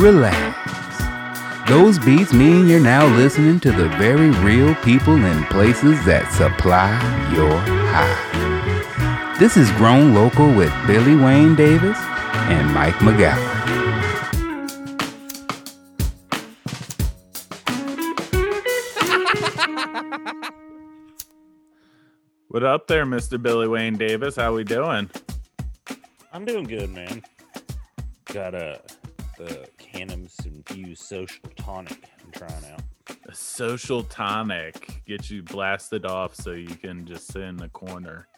relax. Those beats mean you're now listening to the very real people and places that supply your high. This is Grown Local with Billy Wayne Davis and Mike McGowan. What up there, Mr. Billy Wayne Davis? How we doing? I'm doing good, man. Got a the cannabis infused social tonic I'm trying out. A social tonic get you blasted off so you can just sit in the corner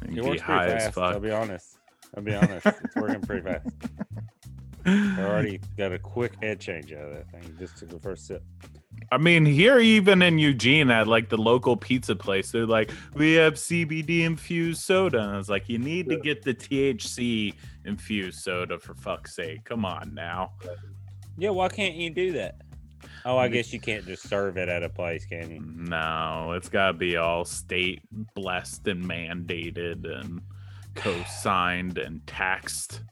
and It be high pretty as fast. I'll be honest. I'll be honest. it's working pretty fast. I already got a quick head change out of that thing. Just took the first sip. I mean, here even in Eugene at like the local pizza place, they're like, we have CBD infused soda. And I was like, you need to get the THC infused soda for fuck's sake. Come on now. Yeah, why can't you do that? Oh, I guess you can't just serve it at a place, can you? No, it's got to be all state blessed and mandated and co-signed and taxed.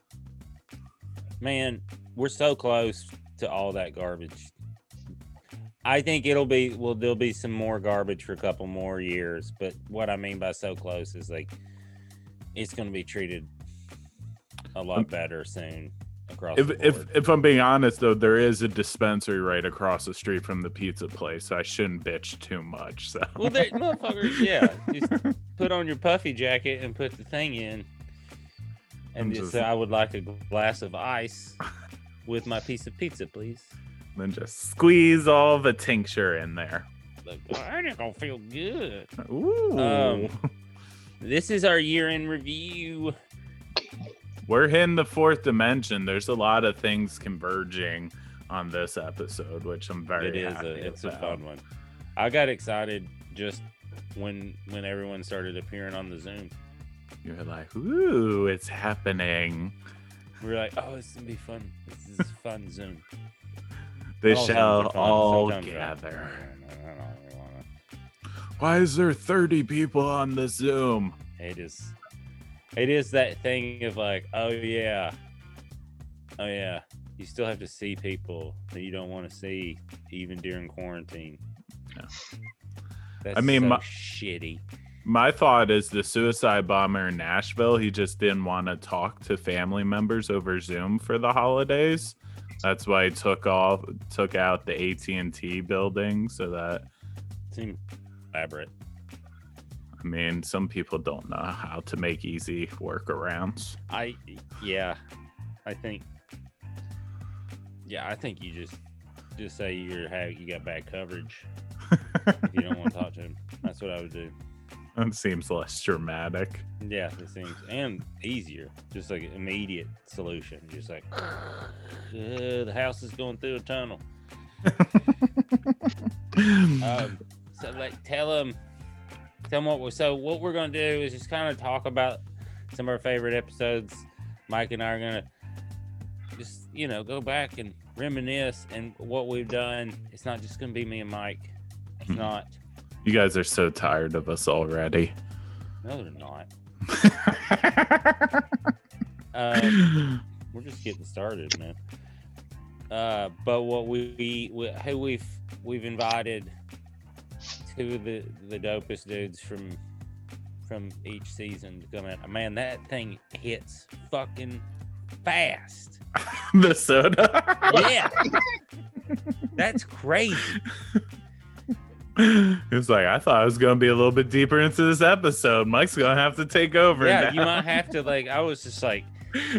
Man, we're so close to all that garbage. I think it'll be well, there'll be some more garbage for a couple more years. But what I mean by so close is like it's going to be treated a lot better soon across If, if if I'm being honest though, there is a dispensary right across the street from the pizza place. So I shouldn't bitch too much. So well, they, motherfuckers, yeah, just put on your puffy jacket and put the thing in, and just, just- say, "I would like a glass of ice with my piece of pizza, please." then just squeeze all the tincture in there. Like, "Oh, gonna feel good. Ooh. Um, This is our year in review. We're hitting the fourth dimension. There's a lot of things converging on this episode, which I'm very It is a it's about. a fun one. I got excited just when when everyone started appearing on the Zoom. You're like, ooh, it's happening. We were like, "Oh, this is gonna be fun. This is fun Zoom." They All shall all Sometimes gather. "I don't really wanna-" Why is there 30 people on the Zoom? It is. It is that thing of like, oh yeah, oh yeah. You still have to see people that you don't want to see, even during quarantine. Yeah. That's mean, so my- shitty. My thought is the suicide bomber in Nashville, he just didn't want to talk to family members over Zoom for the holidays. That's why he took off took out the AT&T building so that Seems elaborate. I mean, some people don't know how to make easy workarounds. I yeah, I think yeah, I think you just just say you're have you got bad coverage if you don't want to talk to him. That's what I would do. That seems less dramatic. Yeah, it seems and easier, just like an immediate solution. Just like "Uh, the house is going through a tunnel. Um, so like tell tell them what we. So what we're gonna do is just kind of talk about some of our favorite episodes. Mike and I are gonna just you know go back and reminisce and what we've done. It's not just gonna be me and Mike. It's Mhm. not. you guys are so tired of us already. No, they're not. Um, we're just getting started, man. Uh, but what we, we who we've we've invited two of the the dopest dudes from from each season to come out. Man, that thing hits fucking fast. the soda. Yeah, that's crazy. It's like I thought I was gonna be a little bit deeper into this episode. Mike's gonna have to take over. Yeah, now. you might have to like. I was just like,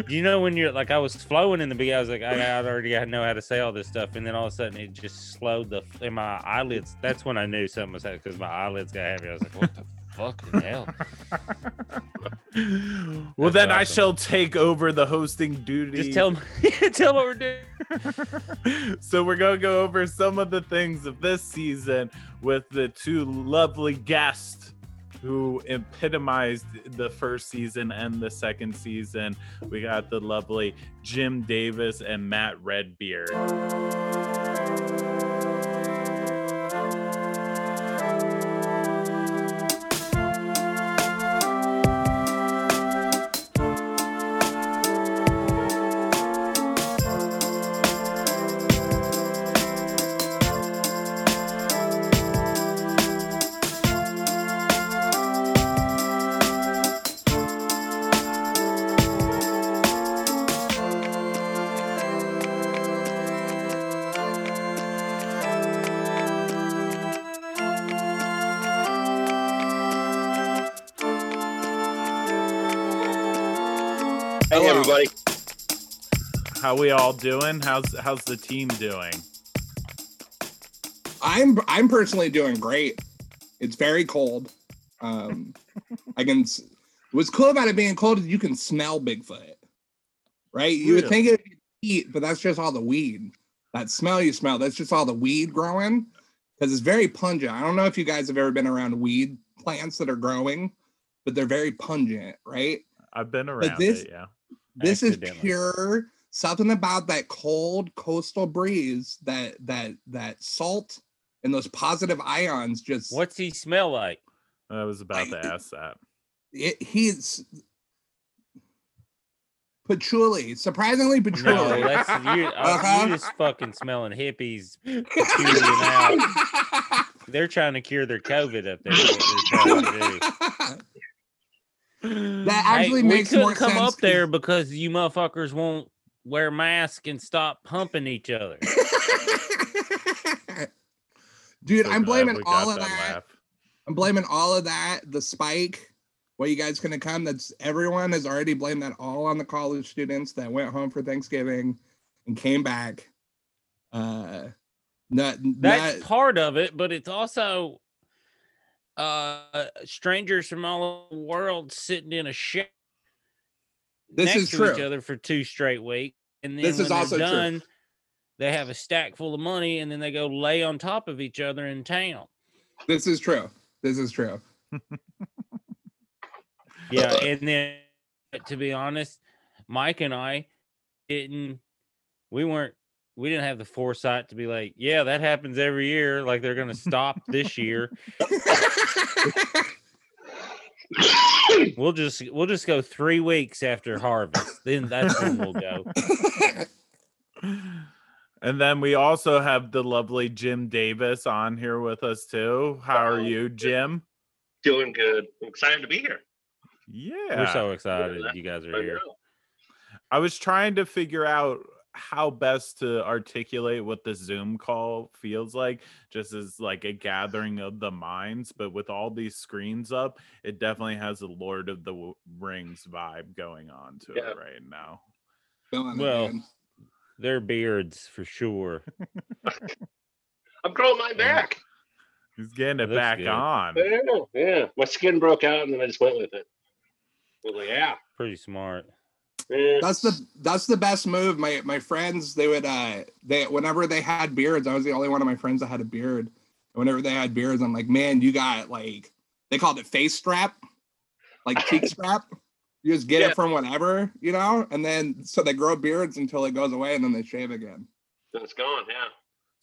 you know, when you're like, I was flowing in the beginning. I was like, I, I already got know how to say all this stuff, and then all of a sudden it just slowed the in my eyelids. That's when I knew something was happening because my eyelids got heavy. I was like, what the fucking hell? well, That's then I shall take over the hosting duty. Just tell me, tell what we're doing. so we're gonna go over some of the things of this season with the two lovely guests who epitomized the first season and the second season. We got the lovely Jim Davis and Matt Redbeard. How we all doing? How's how's the team doing? I'm I'm personally doing great. It's very cold. Um, I can. What's cool about it being cold is you can smell Bigfoot, right? You would think it'd be heat, but that's just all the weed. That smell you smell, that's just all the weed growing because it's very pungent. I don't know if you guys have ever been around weed plants that are growing, but they're very pungent, right? I've been around this- it, yeah. this is pure something about that cold coastal breeze that that that salt and those positive ions just What's he smell like? I was about to ask that. it, he's patchouli surprisingly No, patchouli that's you. Uh-huh. You just fucking smelling hippies. They're trying to cure their COVID up there. is What they're trying to that Hey, actually we makes couldn't more come sense up there because you motherfuckers won't wear masks and stop pumping each other. dude So i'm blaming all of that laugh. i'm blaming all of that the spike what you guys gonna come that's everyone has already blamed that all on the college students that went home for thanksgiving and came back uh not, That's not part of it, but it's also uh strangers from all over the world sitting in a shed This next is to each other for two straight weeks. And then This when is also true. done, they have a stack full of money and then they go lay on top of each other in town. this is true this is true Yeah, and then to be honest, Mike and I didn't we weren't we didn't have the foresight to be like, yeah, that happens every year. Like they're gonna stop this year. We'll just we'll just go three weeks after harvest. Then that's when we'll go. And then we also have the lovely Jim Davis on here with us too. How are you. Jim? Doing good. I'm excited to be here. Yeah. We're so excited that- you guys are here. I was trying to figure out how best to articulate what the Zoom call feels like, just as like a gathering of the minds. But with all these screens up, it definitely has a Lord of the Rings vibe going on to Yeah. it right now. Feeling Well, man. They're beards for sure. I'm growing mine back. He's getting it Looks back good. on. Yeah, yeah. My skin broke out, and then I just went with it. I like, yeah. Pretty smart. Yeah. that's the that's the best move. My my friends they would uh they whenever they had beards, I was the only one of my friends that had a beard. And whenever they had beards, I'm like, man, you got like they called it face strap, like cheek strap. You just get Yeah. it from whatever, you know, and then so they grow beards until it goes away and then they shave again. Then it's gone. Yeah.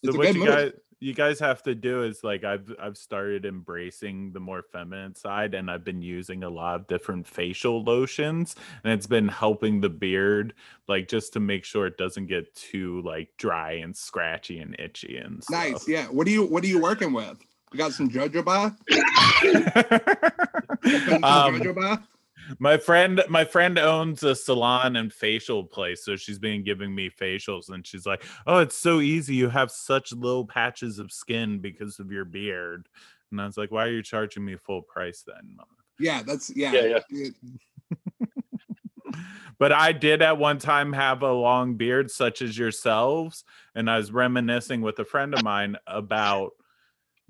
So It's a what good you move. guys you guys have to do is like I've I've started embracing the more feminine side and I've been using a lot of different facial lotions and it's been helping the beard like just to make sure it doesn't get too like dry and scratchy and itchy and stuff. Nice, yeah. What are you what are you working with? You got some jojoba? Um, jojoba? My friend my friend owns a salon and facial place so she's been giving me facials and she's like oh it's so easy you have such little patches of skin because of your beard and i was like why are you charging me full price then? Yeah, that's yeah. Yeah, It- but i did at one time have a long beard such as yourselves and i was reminiscing with a friend of mine about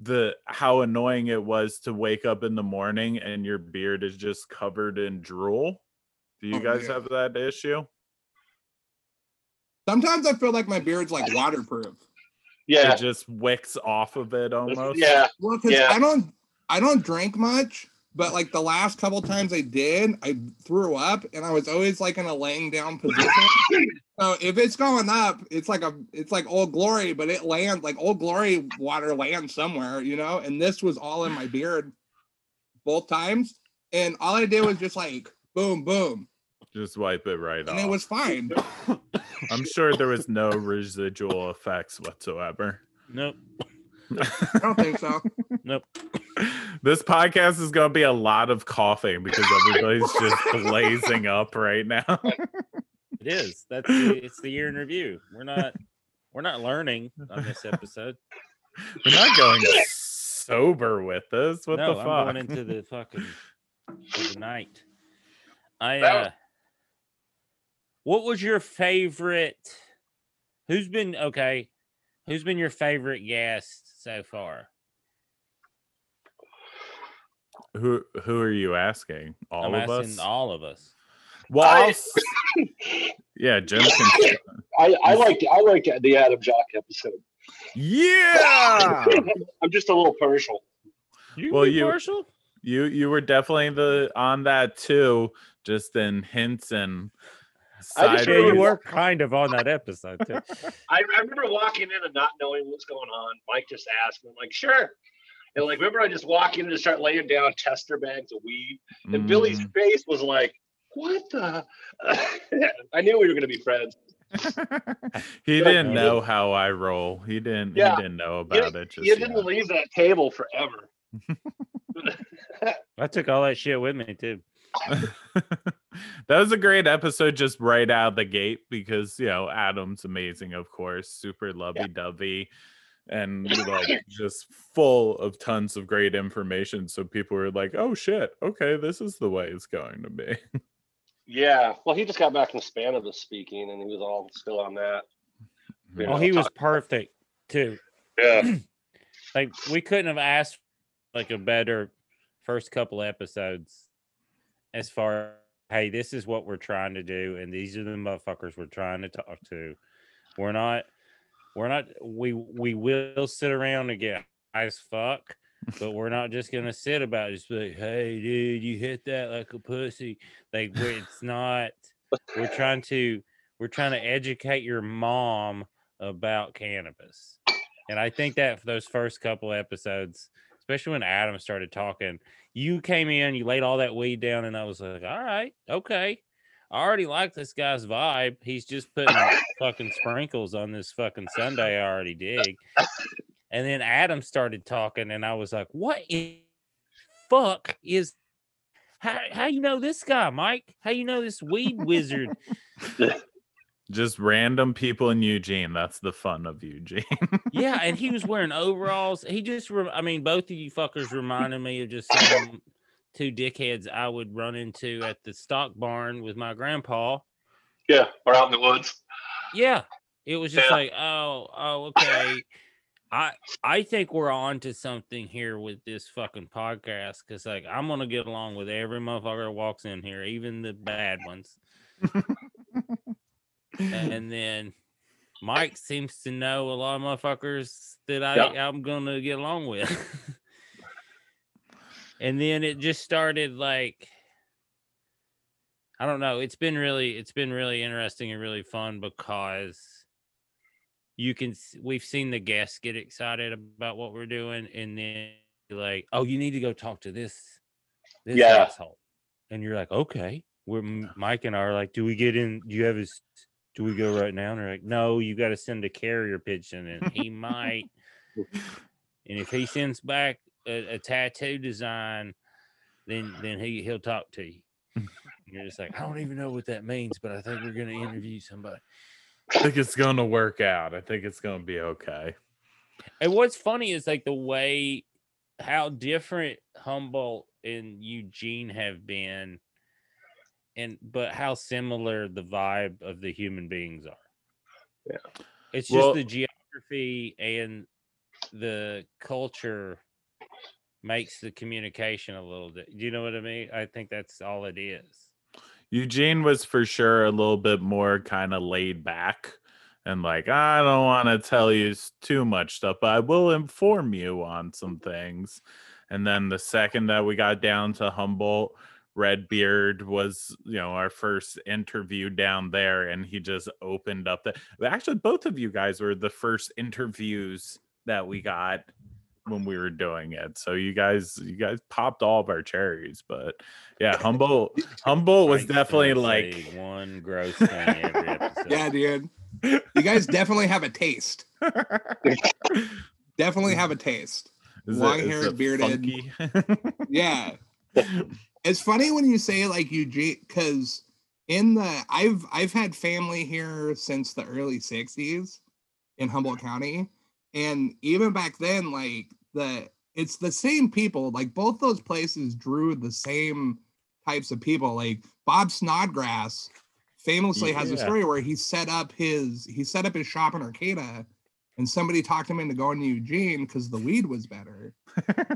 the how annoying it was to wake up in the morning and your beard is just covered in drool do you Oh, guys yeah. have that issue Sometimes I feel like my beard's like waterproof. Yeah. it just wicks off of it almost. Yeah. Well, because Yeah. I don't I don't drink much, but like the last couple times I did, I threw up and I was always like in a laying down position. so if it's going up, it's like a it's like old glory, but it lands like old glory water lands somewhere, you know. And this was all in my beard both times. And all I did was just like boom, boom, Just wipe it right and off. And it was fine. I'm sure there was no residual effects whatsoever. Nope. I don't think so. Nope. this podcast is going to be a lot of coughing because everybody's just blazing up right now. It is. That's the, it's the year in review. We're not we're not learning on this episode. We're not going sober with this. What no, the I'm fuck? going into the fucking the night. I uh, What was your favorite? Who's been okay? Who's been your favorite guest so far? Who who are you asking? All I'm of asking us. all of us. well, I- yeah, Jim can. I, I liked I liked the Adam Jock episode. Yeah, I'm just a little partial. You Well, you- partial? you you were definitely the on that too, just in hints and. I just yeah, you were kind of on that episode too. I, I remember walking in and not knowing what's going on. Mike just asked me, I'm like, sure. And like, remember, I just walk in and just start laying down tester bags of weed. And Billy's Mm. face was like, what the? I knew we were going to be friends. he Yeah, didn't know how I roll. He didn't. Yeah. He didn't know You, about it. Just you didn't leave that table forever. I took all that shit with me too. That was a great episode just right out of the gate because you know Adam's amazing, of course, super lovey dovey, and like just full of tons of great information. So people were like, "Oh shit, okay, this is the way it's going to be." Yeah. Well, he just got back from Spanish speaking and he was all still on that. You Oh, know, he was perfect too. Yeah. Like we couldn't have asked like a better first couple episodes as far hey, this is what we're trying to do, and these are the motherfuckers we're trying to talk to. We're not we're not we we will sit around and get high as fuck, but we're not just gonna sit about it, just be like, hey dude, you hit that like a pussy. Like it's not we're trying to we're trying to educate your mom about cannabis. And I think that for those first couple episodes, especially when Adam started talking, you came in, you laid all that weed down, and I was like, all right, okay. I already like this guy's vibe. He's just putting fucking sprinkles on this fucking sundae I already dig. And then Adam started talking, and I was like, what in fuck is how how you know this guy, Mike? How you know this weed wizard? just random people in Eugene. That's the fun of Eugene. yeah, and he was wearing overalls. He just, rem- I mean, both of you fuckers reminded me of just some two dickheads I would run into at the stock barn with my grandpa. Yeah. Or out in the woods. Yeah, it was just Yeah. like, oh, oh, okay. I I think we're on to something here with this fucking podcast because like I'm gonna get along with every motherfucker that walks in here, even the bad ones. and then Mike seems to know a lot of motherfuckers that I Yeah. I'm gonna get along with. and then it just started like I don't know. It's been really it's been really interesting and really fun because you can we've seen the guests get excited about what we're doing and then like, "Oh, you need to go talk to this this Yeah. asshole." And you're like, "Okay." We're Mike and I are like, "Do we get in? Do you have his do we go right now?" And they're like, "No, you got to send a carrier pigeon and he might and if he sends back a, a tattoo design, then then he he'll talk to you. And You're just like, I don't even know what that means, but I think we're gonna interview somebody. I think it's gonna work out. I think it's gonna be okay. And what's funny is like the way how different Humboldt and Eugene have been, and but how similar the vibe of the human beings are. Yeah. It's just Well- the geography and the culture makes the communication a little bit. Do you know what I mean? I think that's all it is. Eugene was for sure a little bit more kind of laid back and like, I don't want to tell you too much stuff, but I will inform you on some things. And then the second that we got down to Humboldt, Redbeard was, you know, our first interview down there, and he just opened up the. Actually, both of you guys were the first interviews that we got when we were doing it. So you guys, you guys popped all of our cherries. But yeah, Humboldt, Humboldt was definitely like. one gross thing every episode. Yeah, dude. You guys definitely have a taste. Definitely have a taste. Long-haired, is it bearded. Yeah. It's funny when you say like Eugene because in the I've I've had family here since the early 60s in Humboldt mm-hmm. County. And even back then, like the it's the same people, like both those places drew the same types of people. Like Bob Snodgrass famously has a story where he set up his he set up his shop in Arcata, and somebody talked him into going to Eugene because the weed was better,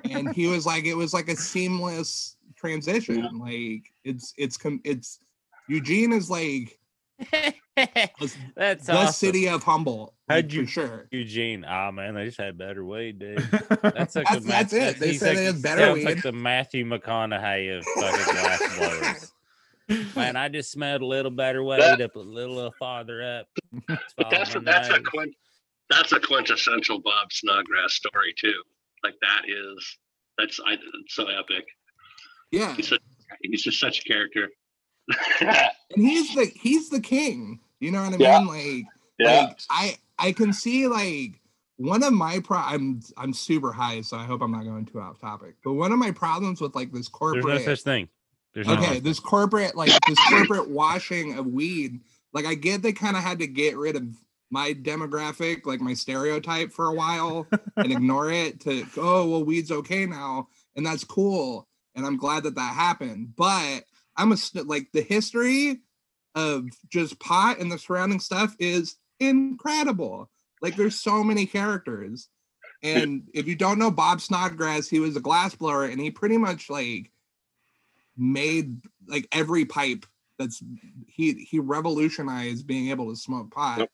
and he was like, it was like a seamless transition. Like it's it's com- it's Eugene is like That's the awesome. city of Humboldt. How'd you- sure? Eugene. Oh man, they just had better weed, dude. That's like That's- the that's it. They he's said like, they had better sounds weed. like the Matthew McConaughey of fucking glass blowers. Man, I just smelled a little better weed That- up a little farther up. But that's a, following my that's a nose. quint, that's a quintessential Bob Snodgrass story too. Like that is that's I it's so epic. Yeah, He's such, he's just such a character. and he's the he's the king. You know what I Yeah. mean? Like yeah. like I I can see like one of my pro I'm I'm super high, so I hope I'm not going too off topic. But one of my problems with like this There's corporate no such thing. There's no okay, this corporate like this corporate washing of weed, like I get they kind of had to get rid of my demographic, like my stereotype for a while and ignore it to oh well weed's okay now and that's cool and I'm glad that that happened. But I'm a st- like the history of just pot and the surrounding stuff is incredible. Like there's so many characters. And if you don't know Bob Snodgrass, he was a glass blower and he pretty much like made like every pipe that's he he revolutionized being able to smoke pot. Yep.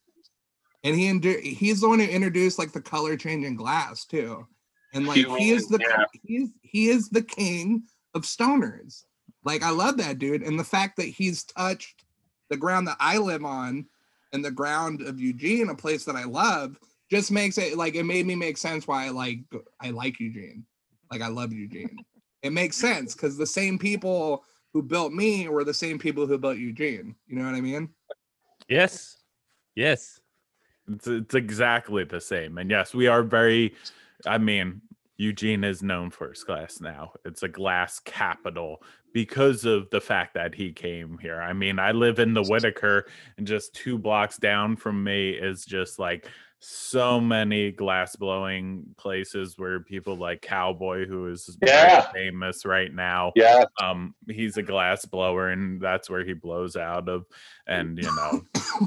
And he indu- he's the one who introduced like the color changing glass too. And like He he is the yeah. he's he is the king of stoners. Like I love that dude and the fact that he's touched the ground that I live on and the ground of Eugene, a place that I love, just makes it like it made me make sense why I like I like Eugene. Like I love Eugene. It makes sense because the same people who built me were the same people who built Eugene. You know what I mean? Yes. Yes. It's, it's exactly the same. And yes, we are very, I mean, Eugene is known for his glass now. It's a glass capital because of the fact that he came here. I mean, I live in the Whiteaker, and just two blocks down from me is just like so many glass blowing places where people like Cowboy, who is very Yeah. famous right now, Yeah. um he's a glass blower and that's where he blows out of and you know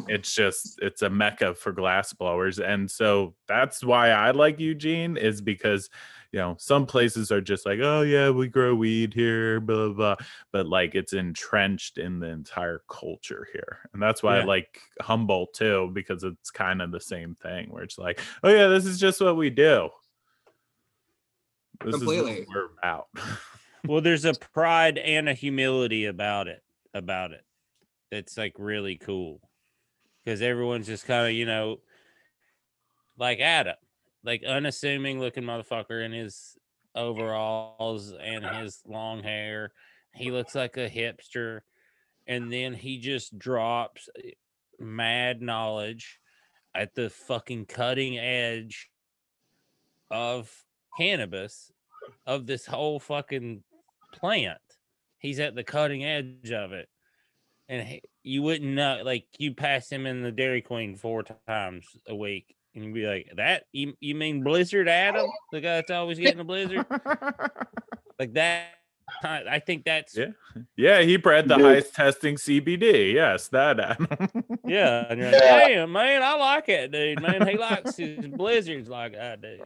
it's just it's a mecca for glass blowers and so that's why i like eugene is because you know some places are just like oh yeah we grow weed here blah blah, blah. but like it's entrenched in the entire culture here and that's why i like humboldt too because it's kind of the same thing where it's like oh yeah this is just what we do this is Completely. what we're about well there's a pride and a humility about it about it that's like really cool because everyone's just kind of you know like adam like unassuming looking motherfucker in his overalls and his long hair he looks like a hipster and then he just drops eh, mad knowledge at the fucking cutting edge of cannabis of this whole fucking plant. He's at the cutting edge of it. And he, you wouldn't know, like, you pass him in the Dairy Queen four times a week, and you'd be like, "That you, you mean Blizzard Adam, the guy that's always getting a blizzard, like that?" I I think that's Yeah. Yeah, he bred the Dude. highest testing CBD. Yes, that Adam. Yeah, and you're like, Yeah. damn, man, I like it, dude, man. He likes his blizzards like I do.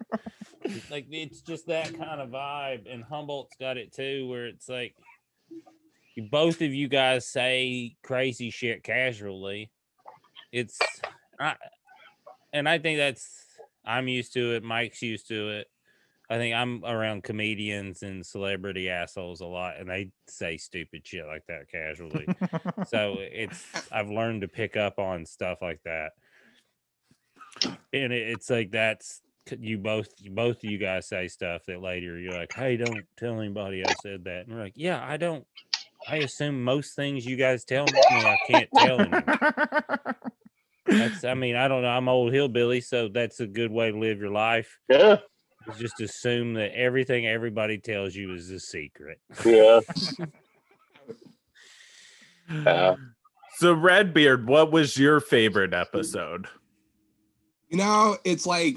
It's like it's just that kind of vibe, and Humboldt's got it too, where it's like both of you guys say crazy shit casually. It's, I, and I think that's I'm used to it. Mike's used to it. I think I'm around comedians and celebrity assholes a lot, and they say stupid shit like that casually so it's i've learned to pick up on stuff like that and it, it's like that's you both you- both of you guys say stuff that later you're like hey don't tell anybody i said that and we're like yeah i don't i assume most things you guys tell me i can't tell anyone that's i mean i don't know i'm old hillbilly so that's a good way to live your life Yeah. just assume that everything everybody tells you is a secret Yeah. Yeah. so Redbeard, what was your favorite episode? You know, it's like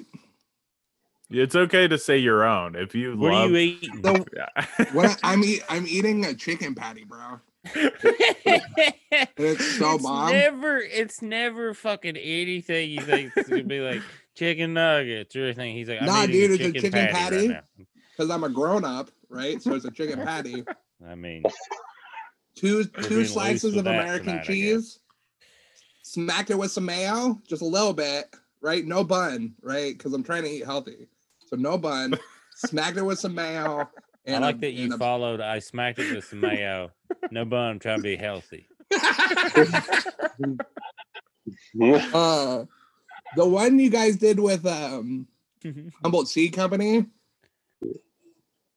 It's okay to say your own if you what love. are you eating the Yeah. when I, I'm eat, I'm eating a chicken patty, bro. It's so it's bomb. never it's never fucking anything you think it's gonna be like chicken nuggets or anything. He's like, I'm Nah, dude, it's a chicken patty. right because I'm a grown up, right? So it's a chicken patty. I mean, Two two slices of American tonight, cheese. Smacked it with some mayo, just a little bit, right? No bun, right? Because I'm trying to eat healthy. So no bun. Smacked it with some mayo. I like a- that you a- followed. I smacked it with some mayo. No bun. I'm trying to be healthy. uh, the one you guys did with um Humboldt Seed Company,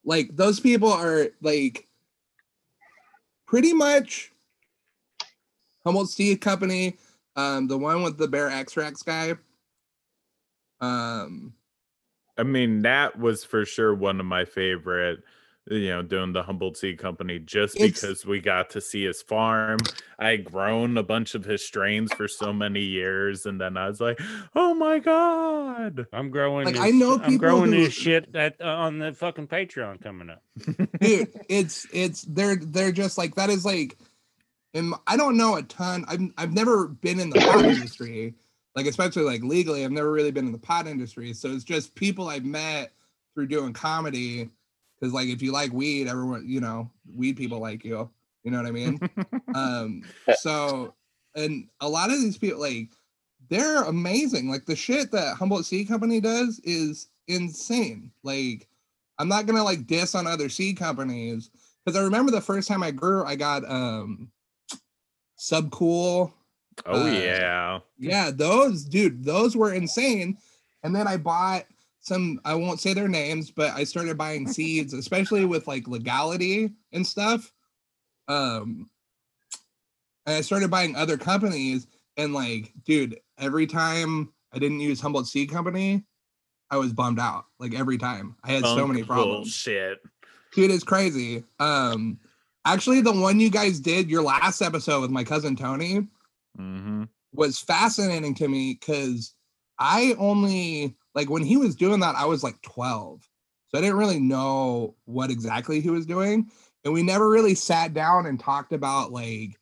like those people are like pretty much Humboldt Seed Company, um, the one with the bear extracts guy. Um, I mean, that was for sure one of my favorite. You know, doing the Humboldt Seed Company just It's- because we got to see his farm. I had grown a bunch of his strains for so many years, and then I was like, "Oh my god!" I'm growing. Like, this, I know I'm growing who- this shit at, uh, on the fucking Patreon coming up. dude, it's it's they're they're just like that is like, and I don't know a ton. I've I've never been in the pot industry, like especially like legally. I've never really been in the pot industry, so it's just people I've met through doing comedy. Because like if you like weed, everyone you know weed people like you. You know what I mean? um. So and a lot of these people like they're amazing. Like the shit that Humboldt Seed Company does is insane. Like I'm not gonna like diss on other seed companies because I remember the first time I grew, I got um Subcool. Oh Uh, yeah. Yeah, those dude, those were insane. And then I bought some, I won't say their names, but I started buying seeds, especially with like legality and stuff. Um and I started buying other companies and like, dude, every time I didn't use Humboldt Seed Company, I was bummed out. Like every time. I had so many problems Shit. dude it's crazy um actually the one you guys did your last episode with my cousin tony Mm-hmm. was fascinating to me because i only like when he was doing that i was like 12 so i didn't really know what exactly he was doing and we never really sat down and talked about like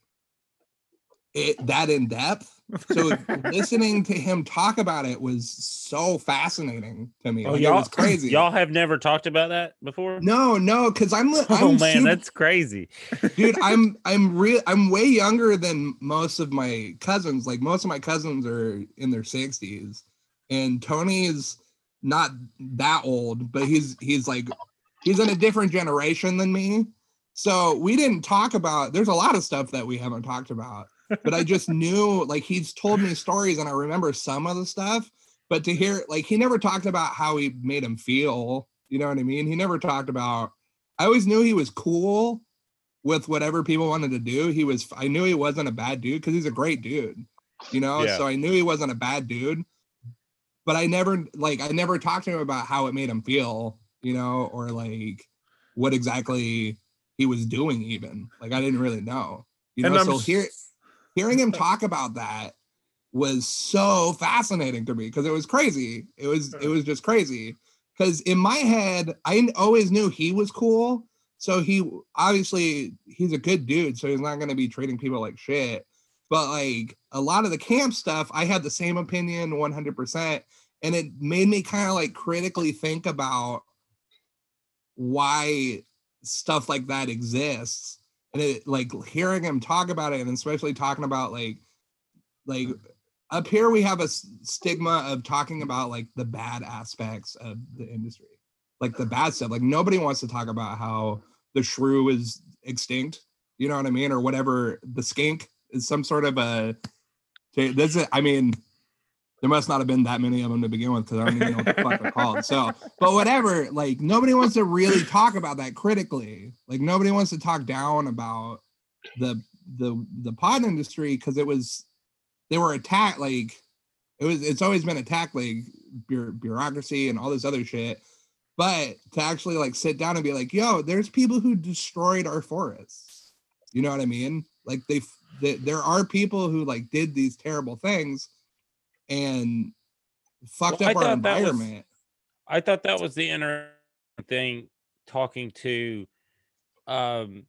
it that in depth so listening to him talk about it was so fascinating to me. Oh, like, y'all, was crazy. y'all have never talked about that before? no no because i'm Oh I'm man, super- that's crazy. dude i'm i'm real i'm way younger than most of my cousins. Like most of my cousins are in their 60s and tony is not that old but he's he's like he's in a different generation than me. So we didn't talk about there's a lot of stuff that we haven't talked about but i just knew like he's told me stories and i remember some of the stuff but to hear like he never talked about how he made him feel you know what i mean? He never talked about i always knew he was cool with whatever people wanted to do. He was i knew he wasn't a bad dude because he's a great dude you know? Yeah. so i knew he wasn't a bad dude but i never like i never talked to him about how it made him feel you know or like what exactly he was doing even like i didn't really know you And know? I'm so s- here hearing him talk about that was so fascinating to me because it was crazy. It was it mm. was just crazy. Because in my head i always knew he was cool. So he obviously he's a good dude so he's not going to be treating people like shit. But like a lot of the camp stuff i had the same opinion 100% and it made me kind of like critically think about why stuff like that exists and it like hearing him talk about it and especially talking about like like mm. up here we have a stigma of talking about like the bad aspects of the industry like the bad stuff like nobody wants to talk about how the shrew is extinct you know what i mean or whatever the skink is some sort of a this is i mean there must not have been that many of them to begin with because i don't even know what the fuck they're called. So but whatever like nobody wants to really talk about that critically. Like nobody wants to talk down about the the the pod industry because it was they were attacked like it was it's always been attacked like bureaucracy and all this other shit. But to actually like sit down and be like yo there's people who destroyed our forests. You know what i mean? Like they, they there are people who like did these terrible things and fucked Well, up our that was- environment I thought that was the interesting thing talking to um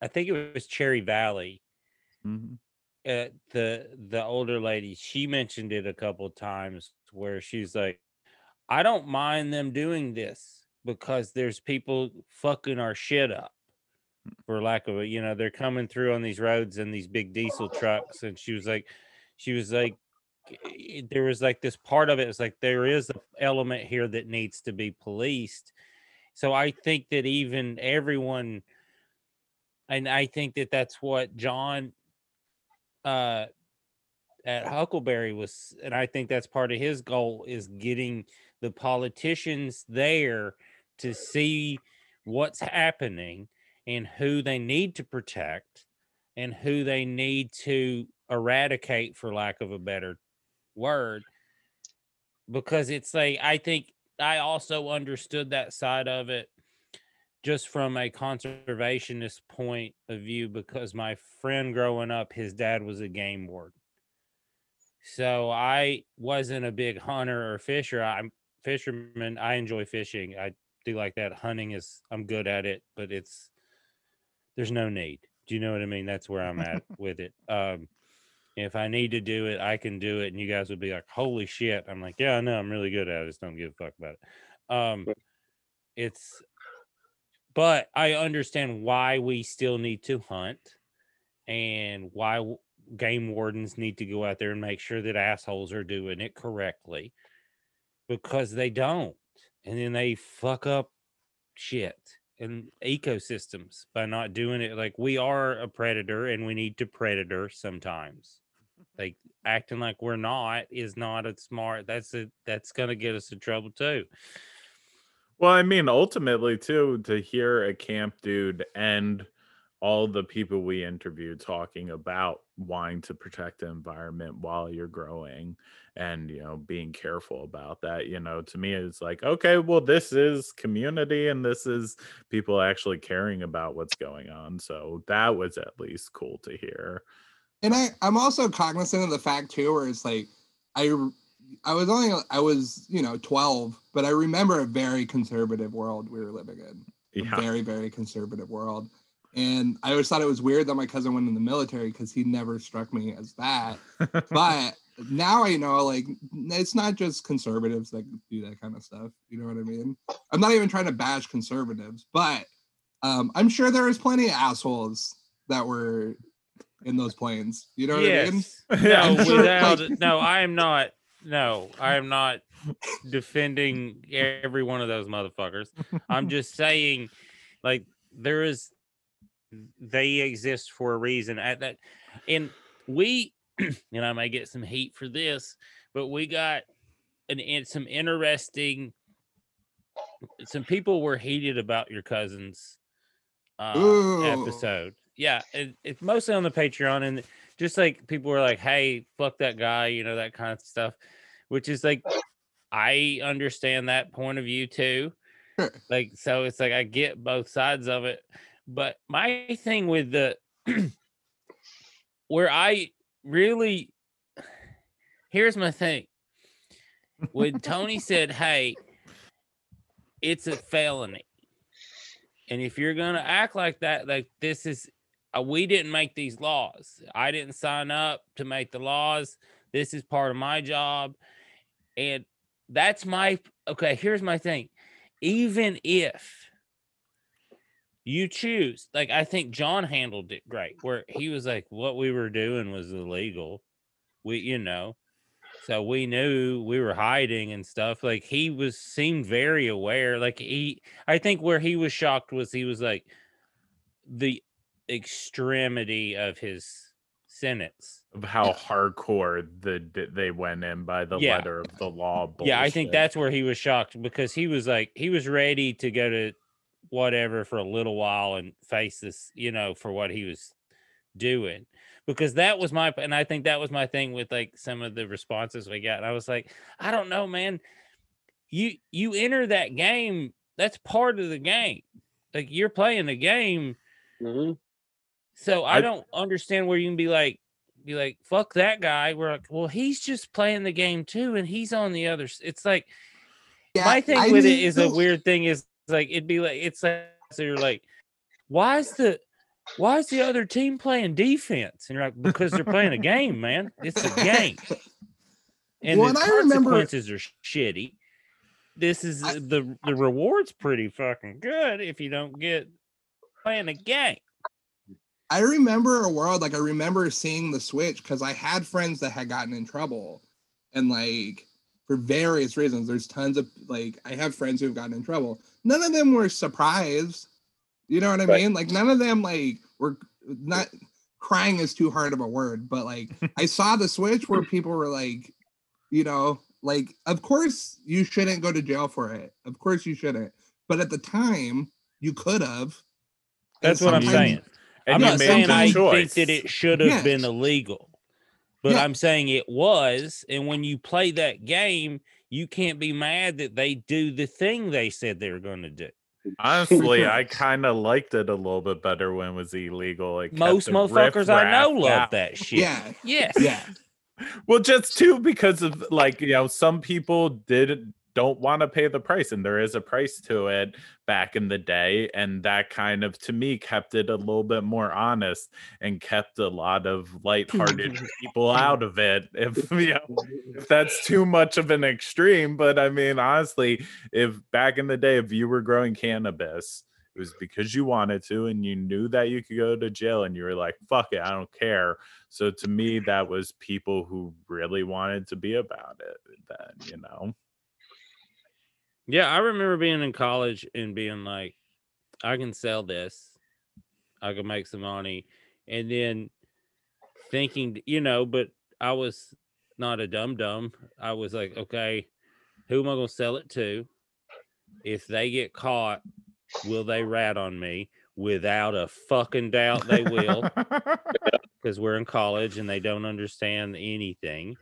I think it was Cherry Valley. Mhm. uh, the the older lady she mentioned it a couple of times where she's like i don't mind them doing this because there's people fucking our shit up for lack of a you know they're coming through on these roads in these big diesel trucks and she was like she was like there was like this part of it it's like there is an element here that needs to be policed. So i think that even everyone and i think that that's what john uh at Huckleberry was and I think that's part of his goal is getting the politicians there to see what's happening and who they need to protect and who they need to eradicate for lack of a better word because it's like I think I also understood that side of it just from a conservationist point of view because my friend growing up his dad was a game warden. So i wasn't a big hunter or fisher i'm fisherman i enjoy fishing i do like that hunting is i'm good at it but it's there's no need do you know what i mean? That's where i'm at with it um if i need to do it i can do it and you guys would be like holy shit i'm like yeah i know i'm really good at it I just don't give a fuck about it um it's but I understand why we still need to hunt and why game wardens need to go out there and make sure that assholes are doing it correctly because they don't. And then they fuck up shit and ecosystems by not doing it. Like we are a predator and we need to predator sometimes. Like acting like we're not is not a smart that's a that's gonna get us in trouble too. Well, I mean, ultimately, too, to hear a camp dude and all the people we interviewed talking about wanting to protect the environment while you're growing and, you know, being careful about that, you know, to me, it's like, okay, well, this is community and this is people actually caring about what's going on. So that was at least cool to hear. And I, I'm also cognizant of the fact too, where it's like, I, I was only, I was, you know, 12, but I remember a very conservative world we were living in. A very, very conservative world. And I always thought it was weird that my cousin went in the military because he never struck me as that. But now I know, like, it's not just conservatives that do that kind of stuff. You know what I mean? I'm not even trying to bash conservatives, but um, I'm sure there is plenty of assholes that were in those planes. You know what I mean? Yes. No, I'm without no, I am not. No, I am not defending every one of those motherfuckers. I'm just saying, like, there is, they exist for a reason. At that, and we, and I may get some heat for this, but we got an in some interesting. Some people were heated about your cousins uh, Ooh. episode. Yeah, it, it's mostly on the Patreon, and just like people were like, "Hey, fuck that guy," you know that kind of stuff, which is like, I understand that point of view too. Like, so it's like I get both sides of it, but my thing with the where I really here's my thing. When Tony said, "Hey, it's a felony," and if you're gonna act like that, like this is, Uh, we didn't make these laws. I didn't sign up to make the laws. This is part of my job, and that's my okay. Here's my thing. Even if you choose, like I think John handled it great, where he was like, what we were doing was illegal. We, you know, so we knew we were hiding and stuff. Like he was seemed very aware. Like he, I think where he was shocked was he was like the extremity of his sentence. of how hardcore the the- they went in by the Yeah. letter of the law. Yeah, I think that's where he was shocked because he was like he was ready to go to whatever for a little while and face this, you know, for what he was doing. Because that was my and I think that was my thing with like some of the responses we got. I was like, I don't know, man. You you enter that game, that's part of the game. Like you're playing the game. Mhm. So I, I- don't understand where you can be like, be like, fuck that guy. We're like, well, he's just playing the game too, and he's on the other. It's like Yeah, my thing I with it need a weird thing. Is like it'd be like it's like so you're like, why is the why is the other team playing defense? And you're like, because they're playing a game, man. It's a game. And Well, the and I remember- consequences are shitty. This is I- the the reward's pretty fucking good if you don't get playing a game. I remember a world like I remember seeing the switch because I had friends that had gotten in trouble, and like for various reasons, there's tons of like I have friends who've gotten in trouble. None of them were surprised. You know what I Right. mean? Like none of them like were not crying is too hard of a word, but like I saw the switch where people were like, you know, like of course you shouldn't go to jail for it. Of course you shouldn't. But at the time, you could have. That's what I'm saying. And I'm not saying I choice. think that it should have been illegal, but Yeah. I'm saying it was. And when you play that game, you can't be mad that they do the thing they said they were going to do. Honestly, I kind of liked it a little bit better when it was illegal. It kept Most the motherfuckers I know love out. that shit. Yeah. Yes. Yeah. Well, just too because of like you know some people did don't want to pay the price, and there is a price to it back in the day, and that kind of to me kept it a little bit more honest and kept a lot of lighthearted people out of it. If you know if that's too much of an extreme, but I mean honestly, if back in the day if you were growing cannabis. It was because you wanted to, and you knew that you could go to jail, and you were like, "Fuck it, I don't care." So to me, that was people who really wanted to be about it. Then you know, Yeah, I remember being in college and being like, I can sell this, I can make some money, and then thinking, you know, but I was not a dumb dumb. I was like, okay, who am I going to sell it to? If they get caught, will they rat on me? Without a fucking doubt, they will because we're in college and they don't understand anything.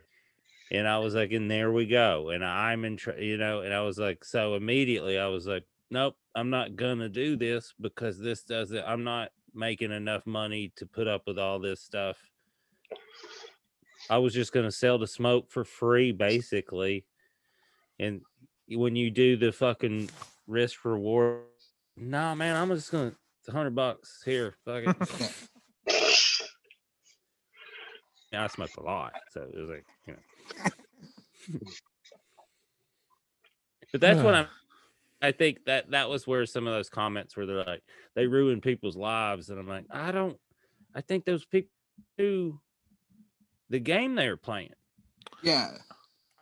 And I was like, and there we go. And I'm in, tr- you know, and I was like, so immediately I was like, nope, I'm not gonna do this because this doesn't, I'm not making enough money to put up with all this stuff. I was just gonna sell the smoke for free, basically. And when you do the fucking risk reward, nah, man, I'm just gonna, it's hundred bucks here. Fuck it. Yeah, I smoked a lot, so it was like, you know. But that's what I'm. I think that that was where some of those comments where they're like, they ruin people's lives, and I'm like, I don't. I think those people do the game they were playing. Yeah.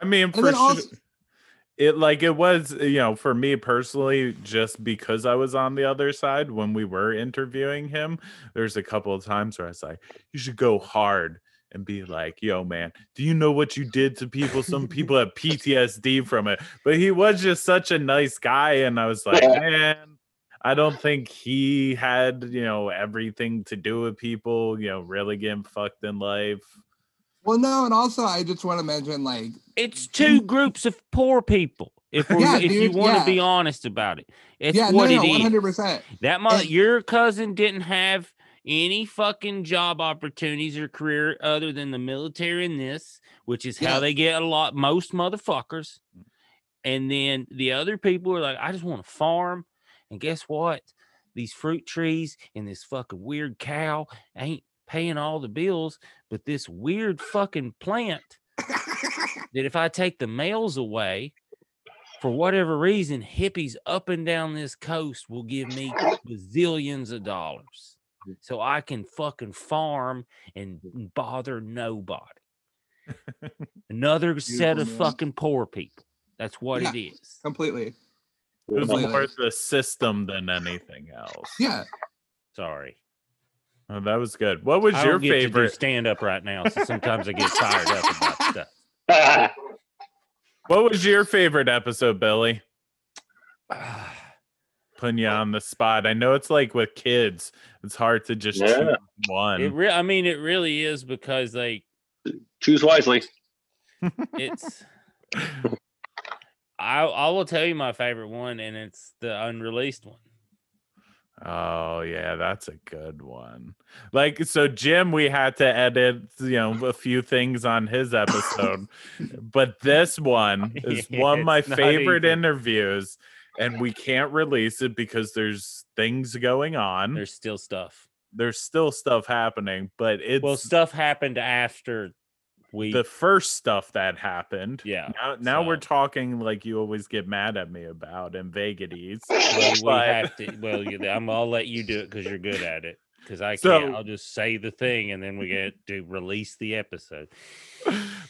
I mean, And for then sure. also, it like it was you know for me personally just because i was on the other side when we were interviewing him there's a couple of times where i was like you should go hard and be like yo man do you know what you did to people some people have ptsd from it but he was just such a nice guy and i was like man i don't think he had you know everything to do with people you know really getting fucked in life well, no, and also I just want to mention like It's two groups of poor people. If we're, Yeah, if you dude, want to yeah. be honest about it, it's yeah, what no, it one is. hundred percent. That mother, And- your cousin didn't have any fucking job opportunities or career other than the military and this, which is how Yeah. they get a lot most motherfuckers. Mm. And then the other people are like, I just want to farm. And guess what? These fruit trees and this fucking weird cow ain't paying all the bills, but this weird fucking plant that if I take the males away, for whatever reason, hippies up and down this coast will give me bazillions of dollars. So I can fucking farm and bother nobody. Another set of man. fucking poor people. That's what Yeah. it is. Completely. it was more the system than anything else Yeah. Sorry. Oh, that was good. What was I your don't get favorite? stand up right now, so sometimes I get fired up about stuff. What was your favorite episode, Billy? Ah. Putting you on the spot. I know it's like with kids, it's hard to just Yeah. choose one. It re- I mean, it really is because like Choose wisely. it's I I will tell you my favorite one, and it's the unreleased one. oh yeah, that's a good one. Like so, Jim, we had to edit, you know, a few things on his episode, but this one is one of my favorite even- interviews, and we can't release it because there's things going on. There's still stuff. there's still stuff happening, but it's well, stuff happened after we. the first stuff that happened. yeah. Now, now we're talking like you always get mad at me about and vagaries. Well, we but- have to. Well, you, I'm. I'll let you do it because you're good at it. Because I So- can't. I'll just say the thing and then we get to release the episode.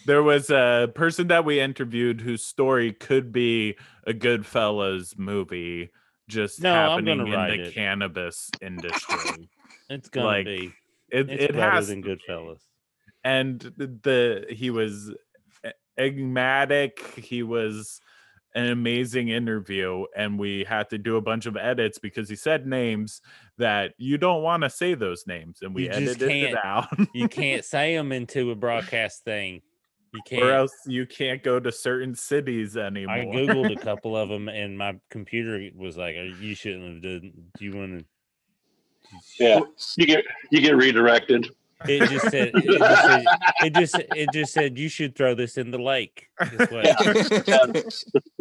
there was a person that we interviewed whose story could be a Goodfellas movie just No, happening in the it. cannabis industry. It's gonna Like, be. It, It's it better has than. Goodfellas. and the he was enigmatic he was an amazing interview and we had to do a bunch of edits because he said names that you don't want to say those names and we You just edited it out You can't say them into a broadcast thing. You can't. or else you can't go to certain cities anymore I googled a couple of them, and my computer was like, "Uh, "You shouldn't have done. Do you want to?" Yeah, you get you get redirected. It just said. It just said, it just, it just said you should throw this in the lake. Is what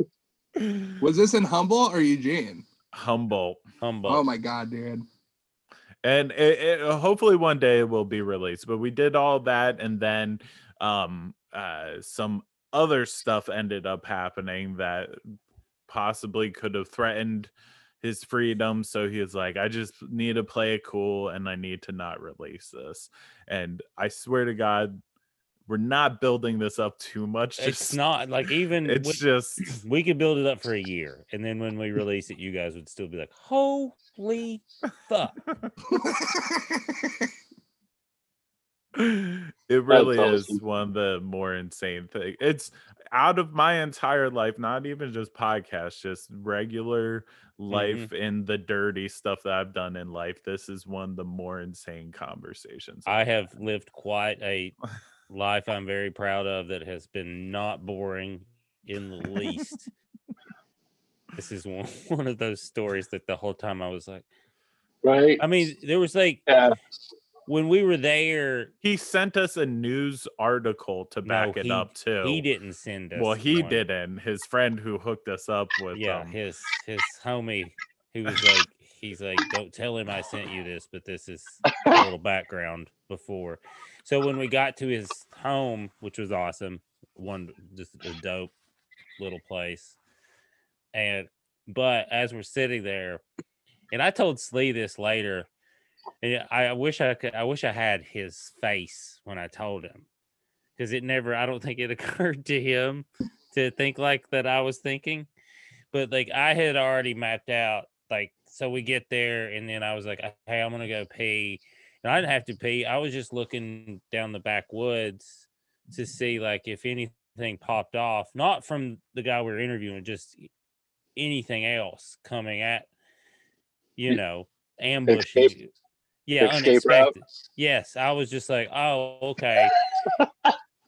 Was this in Humble or Eugene? humble Humboldt. Oh my god, dude. and it, it, hopefully one day it will be released but we did all that and then um uh some other stuff ended up happening that possibly could have threatened his freedom so he was like i just need to play it cool and i need to not release this and i swear to god we're not building this up too much it's not like even it's with- just we could build it up for a year, and then when we release it, you guys would still be like, "Holy fuck!" it really is one of the more insane things. It's out of my entire life, not even just podcasts, just regular mm-hmm. life in the dirty stuff that I've done in life. This is one of the more insane conversations. I have lived quite a life I'm very proud of that has been not boring in the least. this is one, one of those stories that the whole time I was like, Right? I mean, there was like Yeah. when we were there, he sent us a news article to No, back it he- up too. he didn't send us. Well, he one. didn't. His friend who hooked us up with Yeah, um, his his homie who was like, he's like, don't tell him I sent you this, but this is a little background before. So when we got to his home, which was awesome, one just a dope little place, and but as we're sitting there, and I told Slee this later, and I wish I could, I wish I had his face when I told him, because it never, I don't think it occurred to him to think like that I was thinking, but like I had already mapped out, like so we get there, and then I was like, hey, I'm gonna go pee, and I didn't have to pee. I was just looking down the backwoods to see like if anything popped off, not from the guy we were interviewing, just anything else coming at, you know. Escape- Yeah, escape route? unexpected. Yes, I was just like, oh, okay.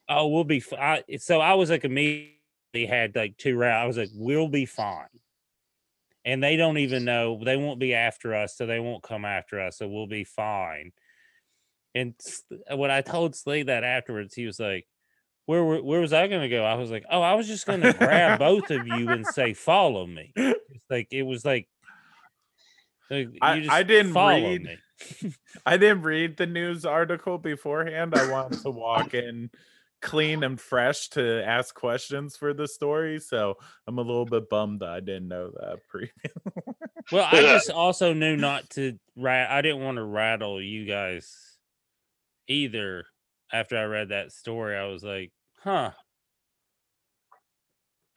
oh, we'll be fine. So I was like immediately had like two rounds. I was like, we'll be fine. And they don't even know they won't be after us, so they won't come after us, so we'll be fine. And when I told Slee that afterwards, he was like, "Where were- where was I going to go?" I was like, "Oh, I was just going to grab both of you and say, follow me." It's like it was like, like, I- you I didn't follow read me. I didn't read the news article beforehand. I wanted to walk in clean and fresh to ask questions for the story. So I'm a little bit bummed that I didn't know that pre. Well, I just also knew not to. I didn't want to rattle you guys either. After I read that story, I was like, "Huh."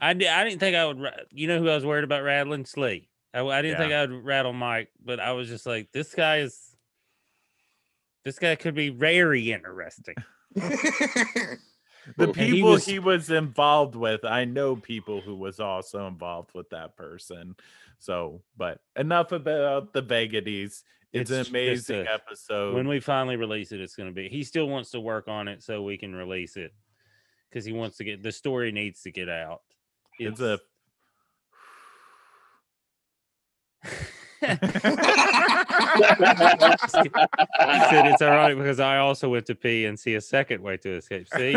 I, di- I didn't think I would. ra- You know who I was worried about rattling? Slee. I, I didn't think I would rattle Mike, but I was just like, "This guy is. This guy could be very interesting." the And he people was- he was involved with, I know people who was also involved with that person. So, but enough about the vagaries. It's, It's an amazing a- episode. when we finally release it, it's going to be. He still wants to work on it so we can release it because he wants to get the story needs to get out. it's a He said it's ironic because I also went to pee and see a second way to escape. See,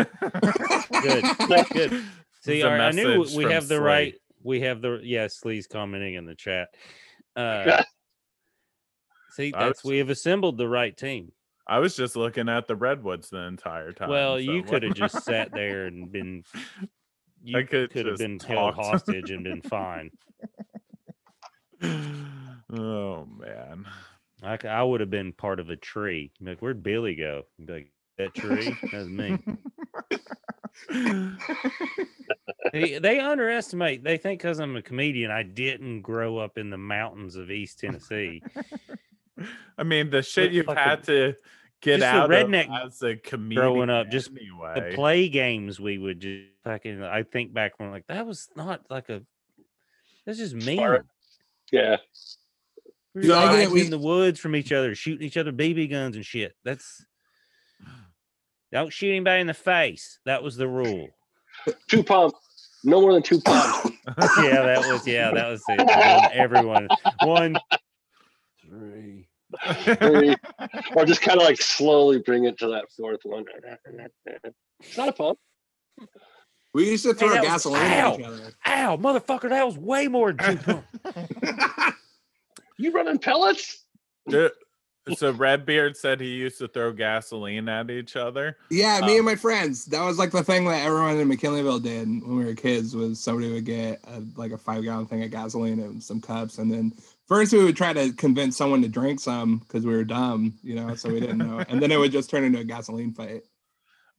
good, good. See, It's a I knew we have the Slee. right. We have the yes. Lee's commenting in the chat. Uh, See, that's was- we have assembled the right team. I was just looking at the redwoods the entire time. Well, so you could have just sat there and been. You could could have been held hostage and been fine. oh man. I, I would have been part of a tree. Like, where'd Billy go? Like, that tree? That's me. they, they underestimate. They think because I'm a comedian, I didn't grow up in the mountains of East Tennessee. I mean, the shit But you've had to get just the out redneck of as a comedian growing up, just anyway. the play games we would just fucking. I think back when like that was not like a. That's just mean. Smart. Yeah. We Dude, were I get it, hiding we- in the woods from each other, shooting each other BB guns and shit. That's don't shoot anybody in the face. That was the rule. Two pump. No more than two pumps. yeah, that was yeah, that was it. Everyone- Everyone one, three. Three. or just kind of like slowly bring it to that fourth one. It's not a pump. We used to throw that was- gasoline at each other. Ow, motherfucker, that was way more than two pump. You running pellets? Dude, so Redbeard said he used to throw gasoline at each other. Yeah, me Um, and my friends. That was like the thing that everyone in McKinleyville did when we were kids. Was somebody would get a, like a five gallon thing of gasoline and some cups, and then first we would try to convince someone to drink some because we were dumb, you know, so we didn't know, and then it would just turn into a gasoline fight.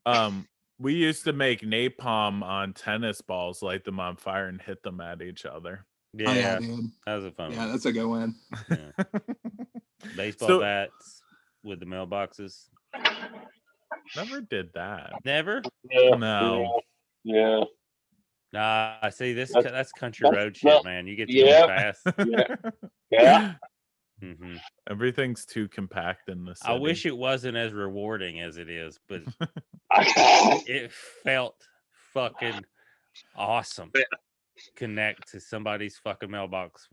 Um, we used to make napalm on tennis balls, light them on fire, and hit them at each other. Yeah, Oh yeah, that was a fun Yeah, one. that's a good one. Yeah. Baseball So- bats with the mailboxes. Never did that. Never. Yeah. No. Yeah. Nah, I see this. That's- That's country that's road shit, not- man. You get to yeah. fast. Yeah. Yeah. hmm Everything's too compact in the city. I wish it wasn't as rewarding as it is, but it felt fucking awesome. Connect to somebody's fucking mailbox,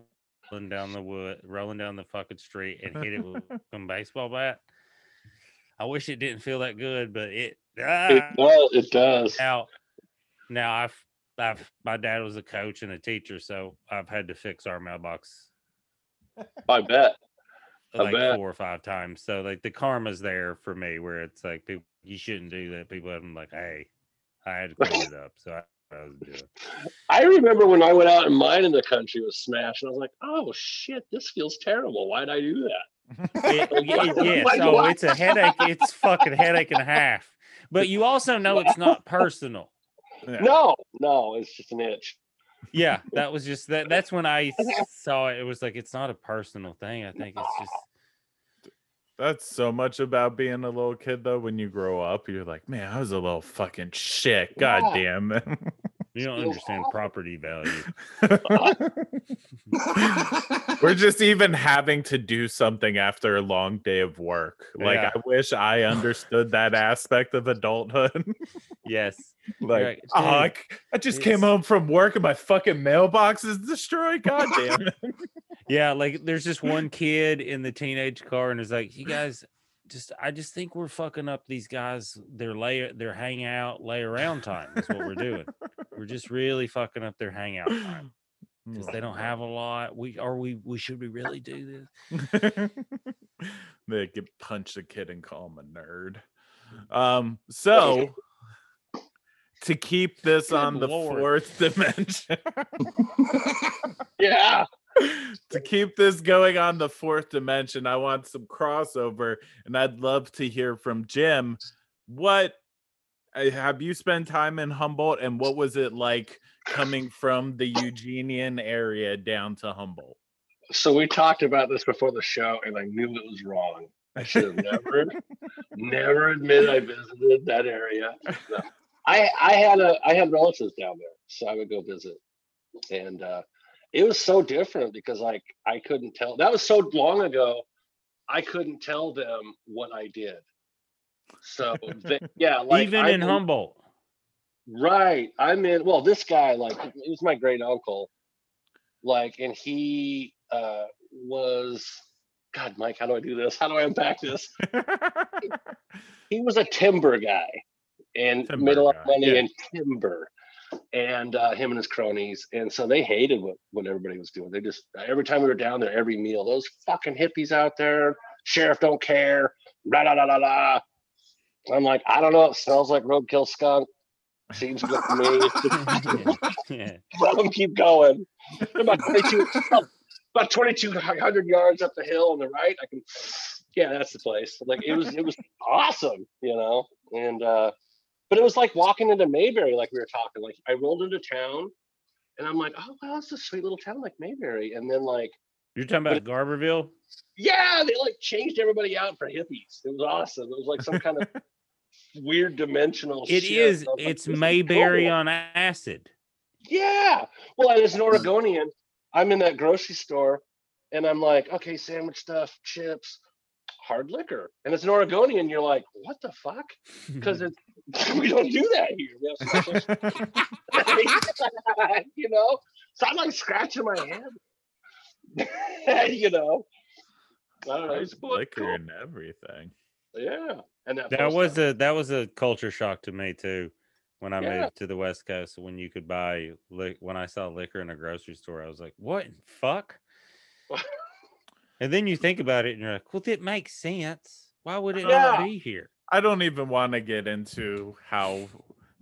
rolling down the wood, rolling down the fucking street, and hit it with a baseball bat. I wish it didn't feel that good, but it. It Ah, does. It does. now, now I've, I've, my dad was a coach and a teacher, so I've had to fix our mailbox I bet. I like bet. four or five times. So like the karma's there for me, where it's like people, you shouldn't do that. People have been like, hey, I had to clean it up, so I, I was doing. I remember when I went out and mine in the country was smashed, and I was like, "Oh shit, this feels terrible. Why'd I do that?" It, it, yes, Like, oh, what? it's a headache. It's fucking headache and a half. But you also know it's not personal. Yeah. No, no, it's just an itch. Yeah, that was just that. That's when I saw it. It was like it's not a personal thing. I think it's just That's so much about being a little kid, though. When you grow up, you're like, man, I was a little fucking shit. God Yeah. damn it. you don't understand property value. We're just even having to do something after a long day of work. Like, Yeah. I wish I understood that aspect of adulthood. Yes. like, like, "Oh, I, "Dude, c- I just came home from work and my fucking mailbox is destroyed. God damn it. Yeah, like there's just one kid in the teenage car, and it's like, you guys, just I just think we're fucking up these guys. Their lay, their hangout, lay around time is what we're doing. we're just really fucking up their hangout time because they don't have a lot. We are we we should we really do this? they could punch a kid and call him a nerd. Um, so to keep this Good on the fourth dimension, Yeah. To keep this going on the fourth dimension, I want some crossover, and I'd love to hear from Jim. What uh, have you spent time in Humboldt, and what was it like coming from the Eugenian area down to Humboldt? So we talked about this before the show, and I knew it was wrong. I should have never, never admitted I visited that area. No. I I had a I had relatives down there, so I would go visit, and uh, it was so different because like I couldn't tell. That was so long ago. I couldn't tell them what I did. So they, yeah, like Even I'm in Humboldt. Right. I'm in well, this guy, like he was my great uncle. Like, and he uh was God, Mike, how do I do this? How do I unpack this? He was a timber guy and Timber made a lot of money yeah. in timber. And uh, him and his cronies. And so they hated what, what everybody was doing. They just, every time we were down there, every meal, those fucking hippies out there, sheriff don't care, la la la la la. I'm like, I don't know. It smells like roadkill skunk. Seems good to me. yeah. Let them keep going. About 22, about 2,200 yards up the hill on the right. I can, yeah, that's the place. Like it was, it was awesome, you know. And uh, but it was like walking into Mayberry, like we were talking. Like I rolled into town, and I'm like, oh wow, it's a sweet little town like Mayberry. And then like, You're talking about Garberville? yeah, they like changed everybody out for hippies. It was awesome. It was like some kind of weird dimensional. It is. Like, It's Mayberry cool. on acid. Yeah. Well, as an Oregonian, I'm in that grocery store and I'm like, okay, sandwich stuff, chips, hard liquor. And as an Oregonian, you're like, what the fuck? Because it's we don't do that here. We have special- you know? So I'm like scratching my head. you know. I don't know. It's cool. liquor and everything. Yeah. And that, that was time- a that was a culture shock to me too when I Yeah. moved to the West Coast. When you could buy li- when I saw liquor in a grocery store, I was like, "What fuck?" And then you think about it, and you're like, "Well, it makes sense. Why would it Yeah. not be here?" I don't even want to get into how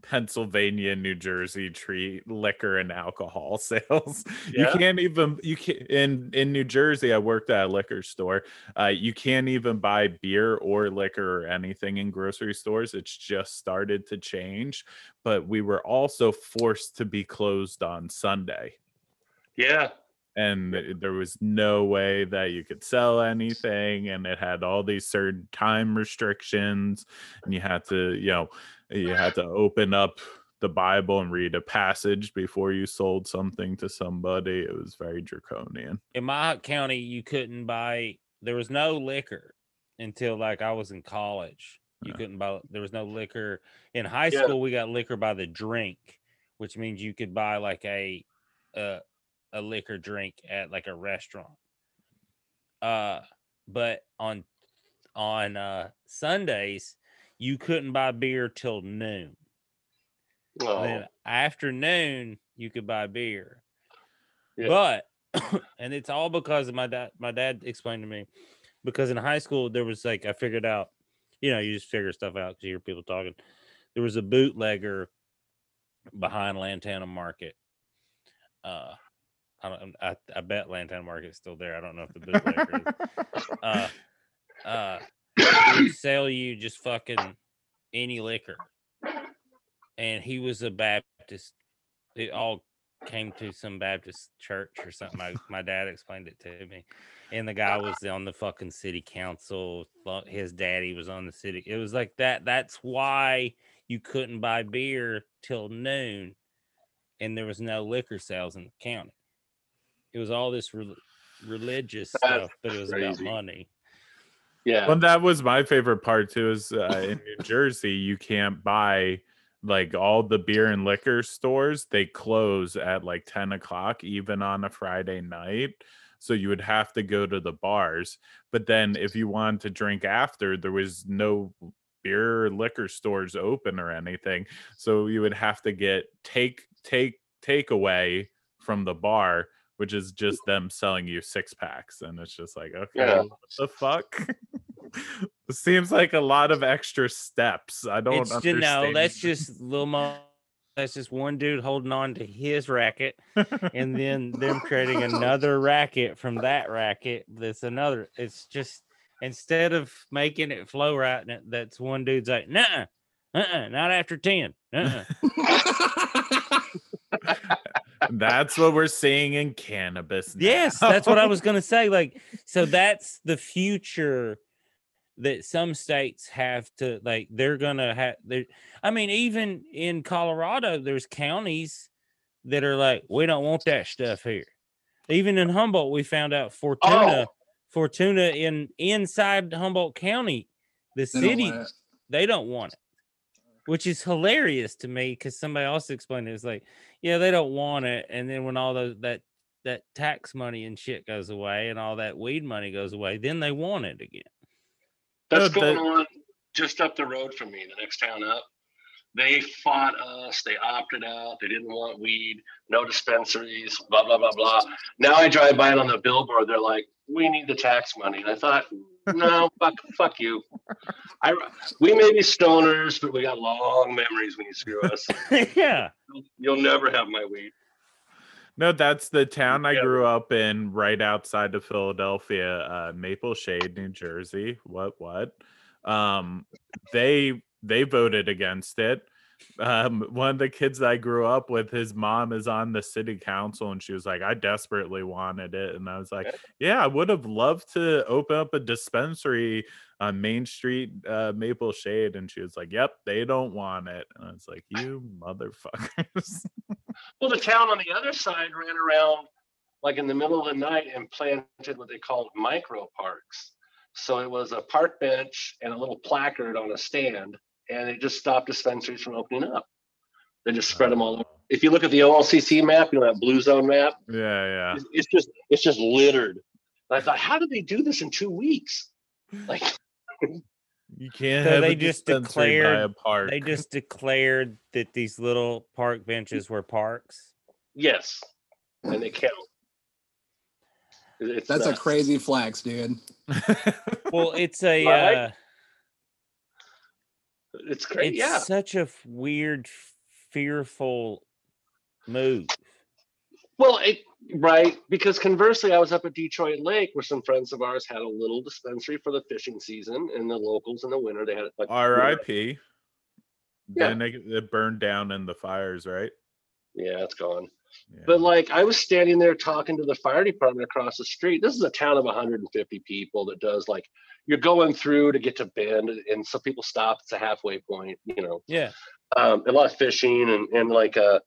Pennsylvania and New Jersey treat liquor and alcohol sales. Yeah. You can't even you can in in New Jersey. I worked at a liquor store. Uh, you can't even buy beer or liquor or anything in grocery stores. It's just started to change, but we were also forced to be closed on Sunday Yeah. And th- there was no way that you could sell anything and it had all these certain time restrictions and you had to you know you had to open up the bible and read a passage before you sold something to somebody. It was very draconian. In my county you couldn't buy there was no liquor until like i was in college. You Yeah. couldn't buy there was no liquor. In high Yeah. school we got liquor by the drink which means you could buy like a uh, a liquor drink at like a restaurant uh but on on uh sundays you couldn't buy beer till noon Oh, then afternoon you could buy beer. Yeah. But and it's all because of my dad my dad explained to me because in high school there was like I figured out, you know, you just figure stuff out because you hear people talking. There was a bootlegger behind Lantana Market. Uh I don't I, I bet Lantana Market's still there. I don't know if the bootlegger is. Uh uh sell you just fucking any liquor. And he was a Baptist. It all came to some Baptist church or something. My, my dad explained it to me. And the guy was on the fucking city council. His daddy was on the city. It was like that. That's why you couldn't buy beer till noon. And there was no liquor sales in the county. It was all this rel religious That's stuff, but it was about money. yeah. well that was my favorite part too is uh, in new jersey you can't buy like all the beer and liquor stores they close at like 10 o'clock even on a friday night so you would have to go to the bars but then if you wanted to drink after there was no beer or liquor stores open or anything so you would have to get take take takeaway from the bar which is just them selling you six packs and it's just like okay Yeah. what the fuck seems like a lot of extra steps i don't It's just, understand no, that's just little mo. That's just one dude holding on to his racket, and then them creating another racket from that racket. That's another. It's just instead of making it flow right, that's one dude's like, nah, uh-uh, not after ten. Uh-uh. that's what we're seeing in cannabis Yes, that's what I was gonna say. Like, so that's the future that some states have to like. They're gonna have. I mean, even in Colorado, there's counties that are like, we don't want that stuff here. Even in Humboldt, we found out Fortuna, oh. Fortuna in inside Humboldt County, the They don't city, they don't want it, which is hilarious to me because somebody else explained it. It's like, yeah, they don't want it, and then when all those that that tax money and shit goes away, and all that weed money goes away, then they want it again. That's No, going the- on just up the road from me, the next town up. They fought us. They opted out. They didn't want weed. No dispensaries. Blah blah blah blah. Now I drive by it on the billboard. They're like, "We need the tax money." And I thought, no, fuck, fuck you. I we may be stoners, but we got long memories when you screw us. yeah. You'll never have my weed. No, that's the town I grew up in, right outside of Philadelphia, uh, Maple Shade, New Jersey. What? What? Um, they they voted against it. Um, one of the kids I grew up with, his mom is on the city council, and she was like, "I desperately wanted it," and I was like, "Yeah, I would have loved to open up a dispensary on Main Street, uh, Maple Shade," and she was like, "Yep, they don't want it," and I was like, "You motherfuckers." Well, the town on the other side ran around like in the middle of the night and planted what they called micro parks. So it was a park bench and a little placard on a stand, and it just stopped dispensaries from opening up. They just spread them all over. If you look at the OLCC map, you know that blue zone map, Yeah, yeah. it's, it's just it's just littered. And I thought, how did they do this in two weeks? Like, You can't So have they a just dispensary by a declared- park. They just declared that these little park benches were parks. yes, and they count. It- It's That's a crazy flex, dude. Well, it's a Right? uh, It's crazy. it's Yeah. such a weird, fearful move. Well, it, right, because conversely, I was up at Detroit Lake where some friends of ours had a little dispensary for the fishing season, and the locals in the winter they had like R.I.P. Yeah. Then it, it burned down in the fires, right? Yeah, it's gone. Yeah. But like, I was standing there talking to the fire department across the street. This is a town of 150 people that does like you're going through to get to Bend, and some people stop. It's a halfway point, you know. Yeah. um, a lot of fishing and, and like uh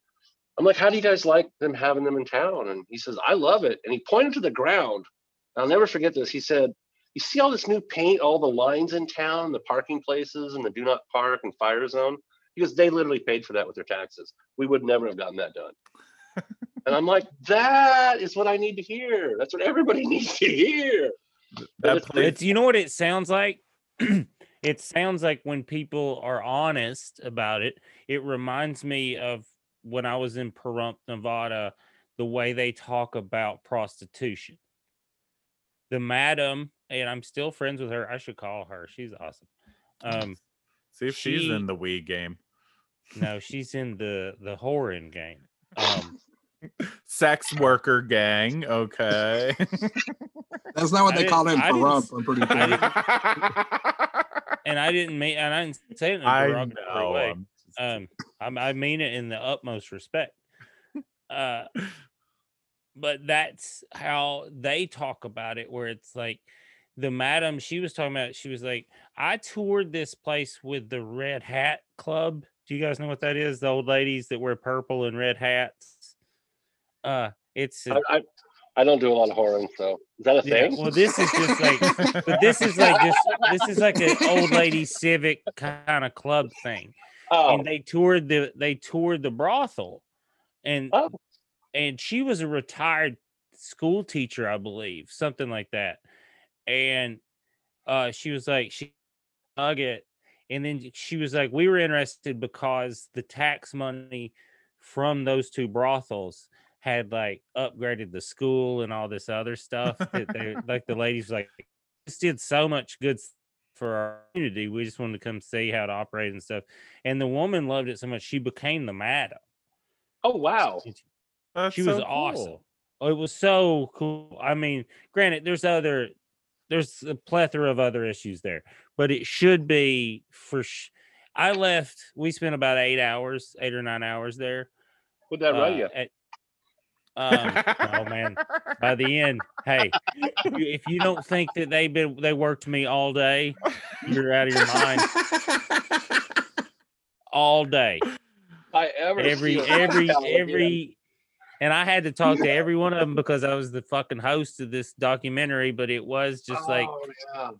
I'm like, how do you guys like them having them in town? And he says, I love it. And he pointed to the ground. I'll never forget this. He said, You see all this new paint, all the lines in town, the parking places and the do not park and fire zone? He goes, They literally paid for that with their taxes. We would never have gotten that done. And I'm like, That is what I need to hear. That's what everybody needs to hear. that it's- It's you know what it sounds like? it sounds like when people are honest about it, it reminds me of when I was in Pahrump, Nevada, the way they talk about prostitution. The madam, and I'm still friends with her. I should call her. She's awesome. Um, see if she's in the Wii game. no, she's in the the whoring game. Um, Sex worker gang. Okay. That's not what I they didn't- call him I for didn't rump. s- I'm pretty sure. didn't- and I didn't mean, and I didn't say it in a I derogatory know. way. I'm just- um I'm, i mean it in the utmost respect uh but that's how they talk about it where it's like the madam she was talking about she was like i toured this place with the red hat club do you guys know what that is the old ladies that wear purple and red hats uh it's I, I, I don't do a lot of whoring, so is that a yeah, thing? well this is just like but this is like just this is like an old lady civic kind of club thing oh, and they toured the they toured the brothel and Oh. and she was a retired school teacher i believe something like that and uh she was like she nugget and then she was like we were interested because the tax money from those two brothels had like upgraded the school and all this other stuff that they like the ladies like just did so much good for our community we just wanted to come see how it operated and stuff and the woman loved it so much she became the madam oh wow. That's she was so awesome cool. Oh, it was so cool i mean granted there's other there's a plethora of other issues there but it should be for sh- i left we spent about eight hours eight or nine hours there Would that uh, you? at- um, oh man by the end hey if you don't think that they've been they worked me all day you're out of your mind all day I ever every every every and I had to talk to every one of them because I was the fucking host of this documentary, but it was just like Oh, yeah.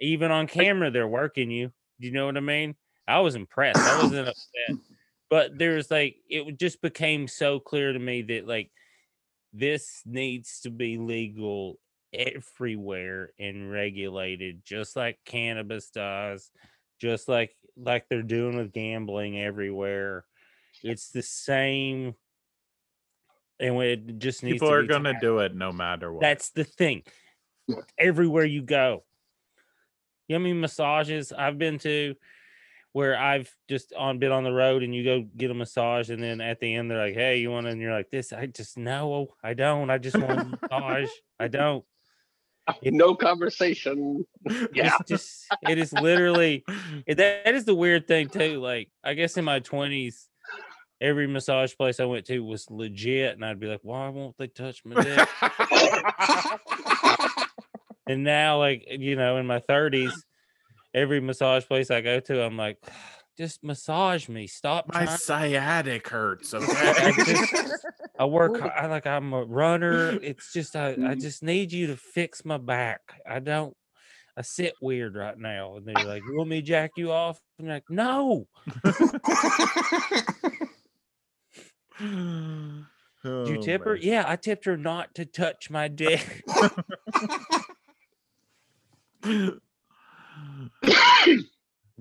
even on camera they're working you. Do you know what I mean? I was impressed. I wasn't upset. But there's like it just became so clear to me that like this needs to be legal everywhere and regulated just like cannabis does, just like like they're doing with gambling everywhere. It's the same, and it just needs People to are gonna taxed. do it no matter what. That's the thing. Everywhere you go. You know how many massages I've been to where I've just on been on the road and you go get a massage and then at the end they're like, Hey, you want to and you're like, This I just no, I don't. I just want a massage. I don't. Oh, it- no conversation. Yeah. Just it is literally it- that, that is the weird thing too. Like I guess in my twenties, every massage place I went to was legit, and I'd be like, "Why won't they touch my dick?" and now, like you know, in my thirties, every massage place I go to, I'm like, "Just massage me. Stop My trying." sciatic hurts. I, Okay. just- I work. har- I like. I'm a runner. It's just. I. I mm-hmm. just need you to fix my back. I don't. I sit weird right now, and they're like, "You want me to jack you off?" I'm like, "No." Did you Oh, tip her? Yeah, I tipped her not to touch my dick.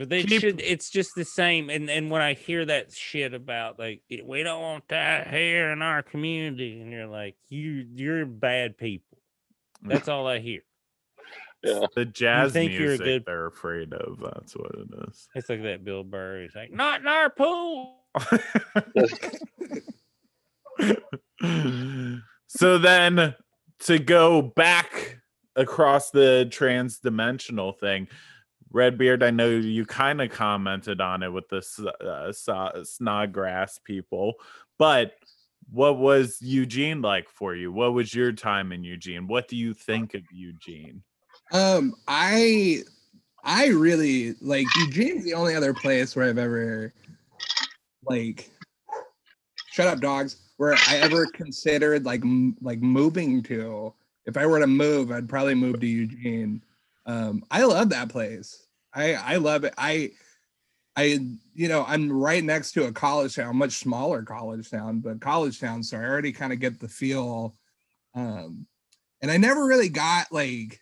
But they Keep- should. It's just the same. And and when I hear that shit about like "Eh, we don't want that here in our community, and you're like, you you're bad people. That's all I hear. Yeah. The jazz think you're a music good- they're afraid of. That's what it is. It's like that Bill Burr. He's like, not in our pool. so then to go back across the trans-dimensional thing redbeard i know you kind of commented on it with the uh, snodgrass people but what was eugene like for you what was your time in eugene what do you think of eugene Um, I I really like Eugene's the only other place where I've ever like shut up dogs where I ever considered like m- like moving to. If I were to move, I'd probably move to Eugene. Um, I love that place. I I love it. I I you know I'm right next to a college town, much smaller college town, but college town, so I already kind of get the feel. Um, and I never really got like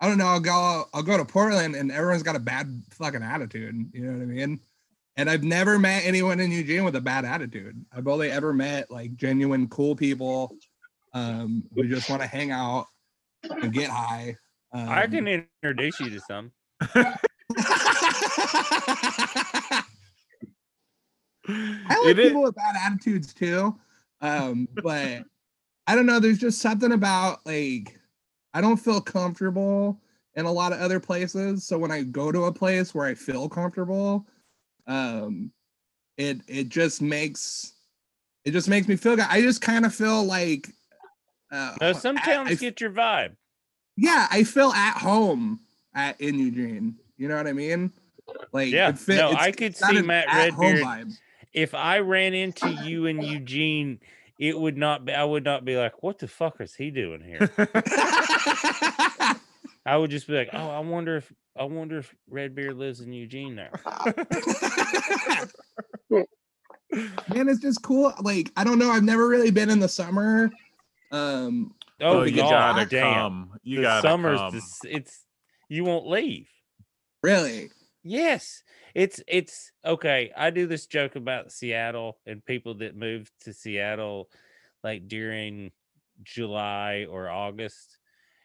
I don't know. I'll go. I'll go to Portland, and everyone's got a bad fucking attitude. You know what I mean? And I've never met anyone in Eugene with a bad attitude. I've only ever met like genuine cool people um, who just want to hang out and get high. Um, I can introduce you to some. I like It is- people with bad attitudes too. Um, but I don't know. There's just something about like I don't feel comfortable in a lot of other places. So when I go to a place where I feel comfortable, um, it it just makes it just makes me feel good. I just kind of feel like uh, No, some I- I- get your vibe. yeah, I feel at home at in Eugene. You know what I mean? Like Yeah, fit- no, I could see Matt at-home Redbeard. If I ran into you in Eugene, it would not be. I would not be like, "What the fuck is he doing here?" I would just be like, "Oh, I wonder if I wonder if Redbeard lives in Eugene now." Man, it's just cool. Like, I don't know. I've never really been in the summer. Um, Oh, Oh, you God, gotta damn. come you the gotta summer's come. the s- it's you won't leave. really. Yes, it's it's okay. I do this joke about Seattle and people that move to Seattle like during July or August,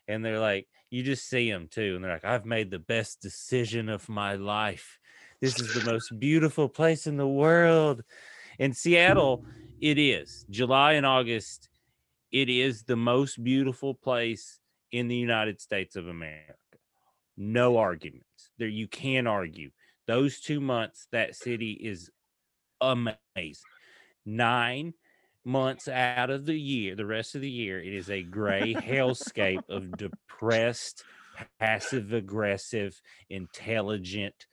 and they're like, you just see them too, and they're like, I've made the best decision of my life. This is the most beautiful place in the world. In Seattle, it is July and August. It is the most beautiful place in the United States of America. No arguments. There you can argue. Those two months, that city is amazing. Nine months out of the year, the rest of the year, it is a gray hellscape of depressed, passive aggressive, intelligent,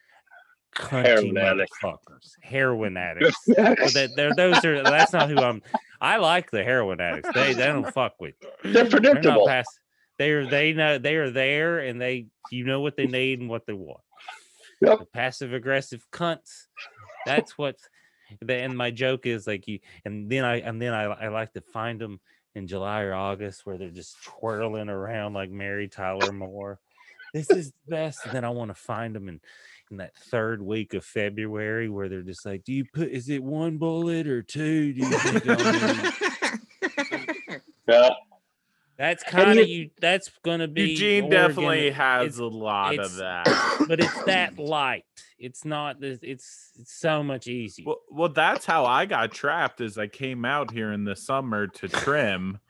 cunty Heroin motherfuckers. Heroin addicts. That, they're, those are that's not who I'm. I like the heroin addicts. They they don't fuck with. you. They're They're not predictable. Pass. They're they know they are there and they you know what they need and what they want. Yep. The passive aggressive cunts. That's what. the- And my joke is like you, and then I and then I I like to find them in July or August where they're just twirling around like Mary Tyler Moore. This is the best. And then I want to find them in in that third week of February where they're just like, "Do you put? Is it one bullet or two? Do you think? Yeah. That's kind of you-. That's gonna be Eugene Oregon, definitely has it's- a lot of that. but it's that light. It's not. It's it's so much easier. Well, well, that's how I got trapped. Is I came out here in the summer to trim,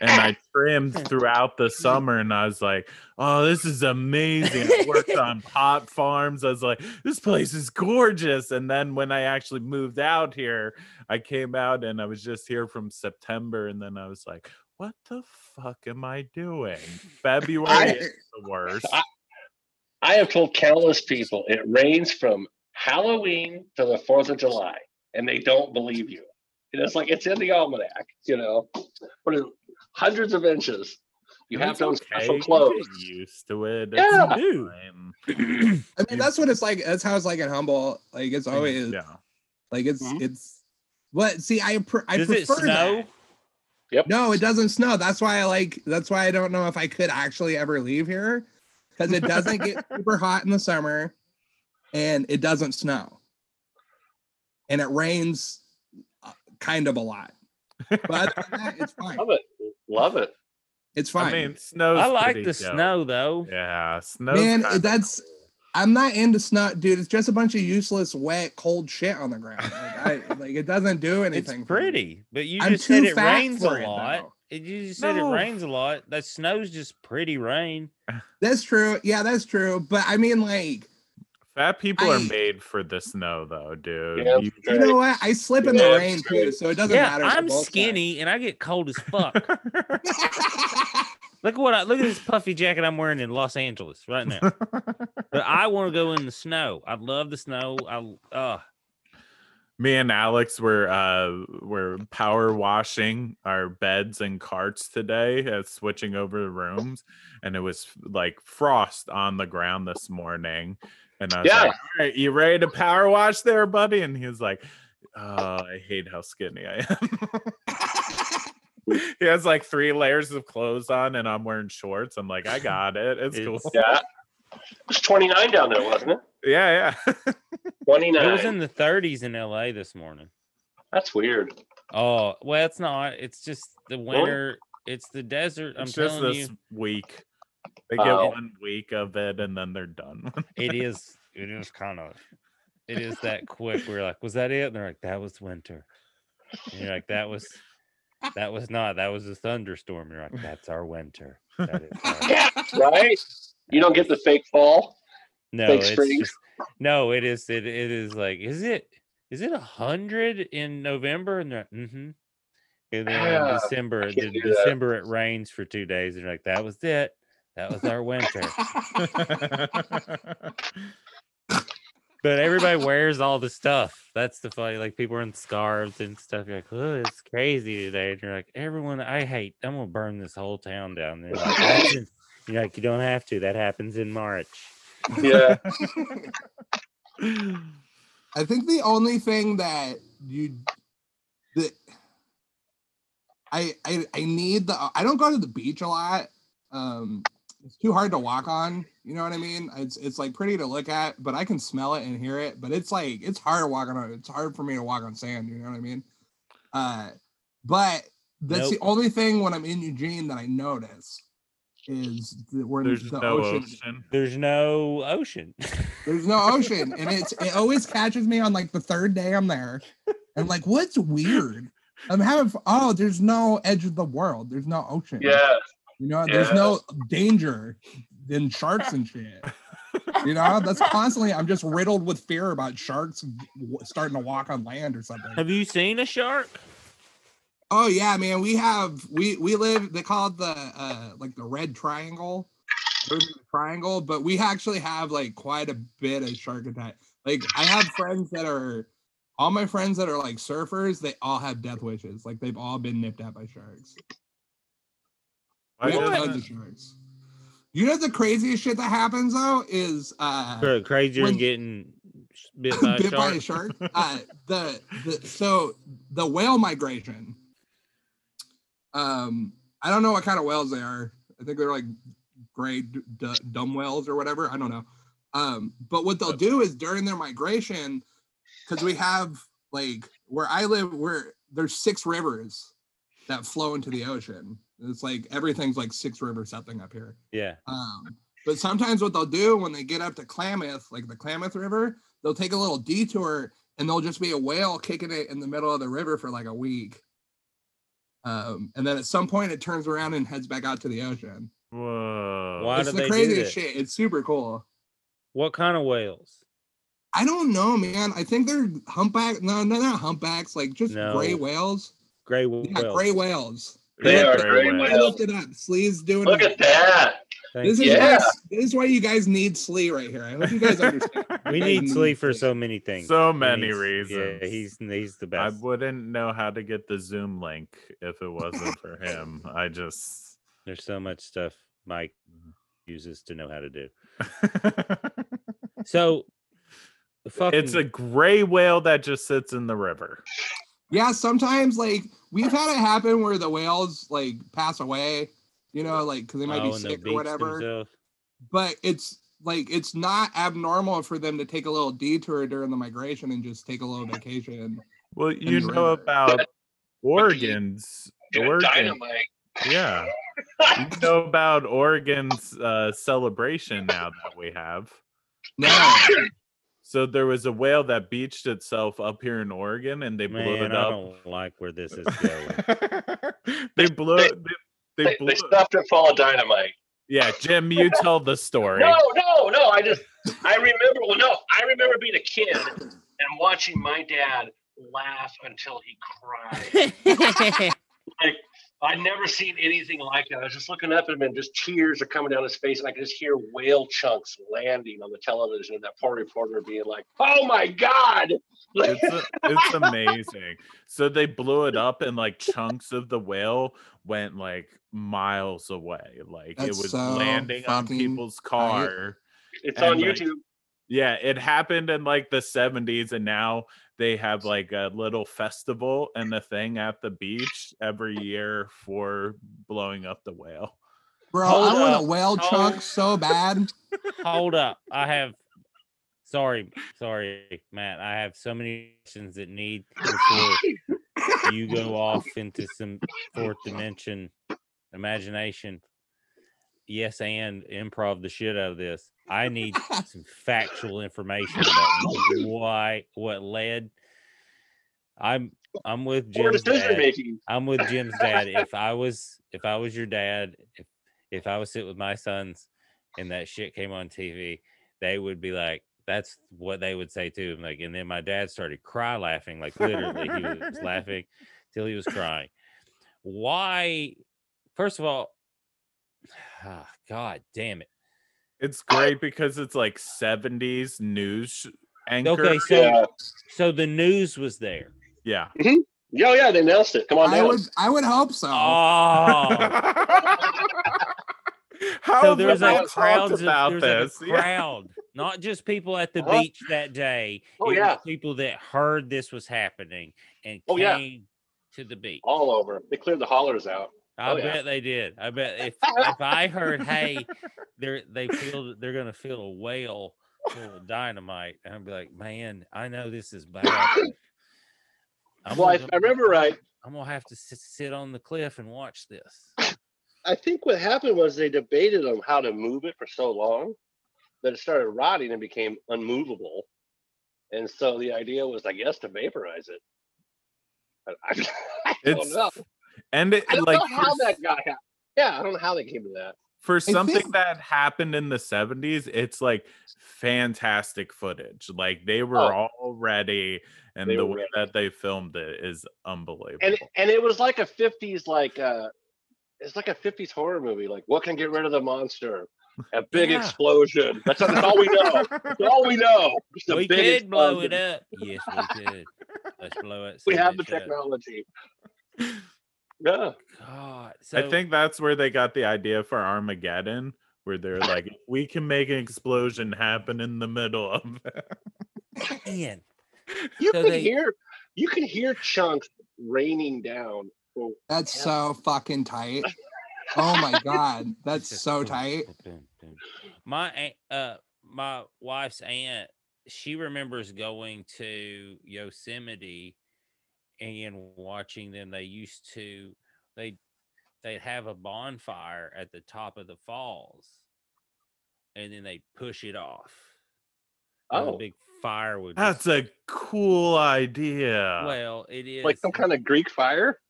and I trimmed throughout the summer, and I was like, "Oh, this is amazing!" I worked on pot farms. I was like, "This place is gorgeous." And then when I actually moved out here, I came out, and I was just here from September, and then I was like, "What the fuck am I doing?" February I- is the worst. I- I have told countless people it rains from Halloween to the Fourth of July, and they don't believe you. And it's like it's in the almanac, you know. But it's hundreds of inches. You have It's to own okay, special you get clothes. used to it. Yeah. It's Dude. I mean, that's what it's like. That's how it's like at Humboldt. Like it's always yeah. like it's Mhm. it's. What? See, I pr- I Does it prefer snow? that. Yep. No, it doesn't snow. That's why I like. That's why I don't know if I could actually ever leave here, because it doesn't get super hot in the summer, and it doesn't snow, and it rains uh, kind of a lot. But other than that, it's fine. Love it. Love it. It's fine. I mean, snow's I like the dope. snow though. Yeah, snow. Man, that's I'm not into snow, dude. It's just a bunch of useless, wet, cold shit on the ground. Like, I, like it doesn't do anything. for me. pretty, but you I'm just said too it rains a for it, lot. though. It- You just said No. it rains a lot. That snow's just pretty rain. That's true. Yeah, that's true. But I mean, like, Fat people are made for the snow, though, dude. Yeah, You- you know what? I slip in the rain too, so it doesn't yeah, matter. I'm for both skinny and I get cold as fuck. look at what I look at this puffy jacket I'm wearing in Los Angeles right now. but I want to go in the snow. I love the snow. I uh Me and Alex were uh were power washing our beds and carts today, uh, switching over the rooms, and it was like frost on the ground this morning. And I was Yeah. like, "All right, you ready to power wash there, buddy?" And he was like, "Oh, I hate how skinny I am." he has like three layers of clothes on, and I'm wearing shorts. I'm like, I got it. It's, It's- cool. Yeah. It was 29 down there, wasn't it? Yeah, yeah. 29. it was in the 30s in LA this morning. That's weird. Oh, well, it's not. It's just the winter. It's the desert. I'm it's just telling this you, week. They get Oh. one week of it, and then they're done. it is. It is kind of. It is that quick. We're like, was that it? And they're like, that was winter. And you're like, that was. That was not. That was a thunderstorm. You're like, that's our winter. That is our- Yeah, right? You don't get the fake fall. No, Fake it's springs. just, no. It is. It, it is like. Is it? Is it a hundred in November? And they're mm-hmm. And then Ah, in December, I the, that. December it rains for two days. And you're like, that was it. That was our winter. But everybody wears all the stuff. That's the funny. Like people are in scarves and stuff. You're like, oh, it's crazy today. And you're like, everyone, I hate. I'm gonna burn this whole town down. They're like, "That's in-" you're like, you don't have to. That happens in March. Yeah. I think the only thing that you that I I I need the I don't go to the beach a lot. Um it's too hard to walk on, you know what I mean? It's it's like pretty to look at, but I can smell it and hear it, but it's like it's hard walking on it's hard for me to walk on sand, you know what I mean? Uh but that's the only thing when I'm in Eugene that I notice is that we're There's the no ocean ocean. There's no ocean. there's no ocean, and it's it always catches me on like the third day I'm there. I'm like, what's weird? I'm having oh, there's no edge of the world. There's no ocean. Yeah. you know, there's no danger than sharks and shit. You know, that's constantly. I'm just riddled with fear about sharks w- starting to walk on land or something. Have you seen a shark? Oh yeah, man. We have we we live. They call it the uh like the red triangle, triangle. But we actually have like quite a bit of shark attack. Like I have friends that are all my friends that are like surfers. They all have death wishes. Like they've all been nipped at by sharks. Why We have tons of sharks. You know the craziest shit that happens though is uh Cra- Crazier when- than getting bit by a bit by a shark. shark. Uh, the, the so the whale migration. Um, I don't know what kind of whales they are. I think they're like gray d- d- dumb whales or whatever. I don't know. Um, but what they'll do is during their migration, because we have like where I live, where there's six rivers that flow into the ocean. It's like everything's like six rivers something up here. Yeah. Um, but sometimes what they'll do when they get up to Klamath, like the Klamath River, they'll take a little detour and there'll just be a whale kicking it in the middle of the river for like a week. Um, and then at some point it turns around and heads back out to the ocean. Whoa. Why it's the craziest shit. It's super cool. What kind of whales? I don't know, man. I think they're humpback. No, they're not humpbacks. Like just No. gray whales. Gray whales. Yeah, gray whales. They Yeah, are gray gray whales. I looked it up. Slee's doing Look it. at that. Thank This is. Yeah. why, this is why you guys need Slee right here. I hope you guys understand. we need Slee for so many things. So many reasons. Yeah, he's he's the best. I wouldn't know how to get the Zoom link if it wasn't for him. I just. There's so much stuff Mike uses to know how to do. So, fucking it's a gray whale that just sits in the river. Yeah, sometimes like we've had it happen where the whales like pass away, you know, like because they might oh, be sick or whatever. themselves. But it's like it's not abnormal for them to take a little detour during the migration and just take a little vacation. Well, you know river. about Oregon's. Oregon, dynamite. yeah. You know about Oregon's uh, celebration now that we have. No, So there was a whale that beached itself up here in Oregon, and they blew Man, it I up. don't like where this is going. they blew. They- They, they They, blew. they stuffed it full of dynamite. Yeah, Jim, you tell the story. No, no, no. I just, I remember, well, no, I remember being a kid and watching my dad laugh until he cried. like, I'd never seen anything like that. I was just looking up at him and just tears are coming down his face. And I could just hear whale chunks landing on the television and that poor reporter being like, oh my God. It's a, it's amazing. So they blew it up, and like chunks of the whale went like miles away. Like That's it was so landing on people's car. it's And, on like, YouTube. Yeah, it happened in like the 70s, and now they have like a little festival and a thing at the beach every year for blowing up the whale. bro, Hold I want a whale Hold- chunk so bad. Hold up. I have sorry, sorry, Matt. I have so many questions that need before you go off into some fourth dimension imagination. Yes, and improv the shit out of this. I need some factual information about why what led. I'm I'm with Jim's dad. making. I'm with Jim's dad. If I was if I was your dad, if if I was sitting with my sons and that shit came on TV, they would be like, that's what they would say too. Like, and then my dad started cry laughing, like literally he was laughing till he was crying. Why? First of all, ah, God damn it. It's great because it's like 70s news anchor. Okay, so Yeah. so the news was there. yeah. Mm-hmm. Yeah, yeah, they announced it. Come on I down. would, I would hope so. Oh, How so have there was we like crowds talked of about this? like a Yeah. crowd, not just people at the beach that day. Oh, it was yeah. people that heard this was happening and Oh, yeah. came to the beach. All over. They cleared the hollers out. Oh, I oh, yeah. bet they did. I bet if if I heard, hey, they're they feel that they're gonna feel a whale full of dynamite, and I'd be like, man, I know this is bad. I'm Well, I, gonna- I remember right. I'm gonna have to s- sit on the cliff and watch this. I think what happened was they debated on how to move it for so long that it started rotting and became unmovable. And so the idea was, I guess, to vaporize it. I, I, I don't It's know. And it, I don't like know how for, that got happened. Yeah, I don't know how they came to that. for something think- that happened in the 70s, it's like fantastic footage. Like they were Oh. all ready, and They the way ready. that they filmed it is unbelievable. And and it was like a 50s like uh it's like a 50s horror movie. Like what can get rid of the monster? A big Yeah. explosion. That's, that's all we know. That's all we know. Just a we big could blow it up. Yes, we could. Let's blow it. We have the technology. up. Technology. Yeah. God, so I think that's where they got the idea for Armageddon, where they're like, we can make an explosion happen in the middle of it. man, You So can they- hear you can hear chunks raining down. Well, That's Yeah. so fucking tight. Oh my god, that's so tight. My uh my wife's aunt, she remembers going to Yosemite and watching them. They used to they they'd have a bonfire at the top of the falls, and then they push it off. and a Oh, big fire would. That's just- a cool idea. well, it is like some kind of Greek fire.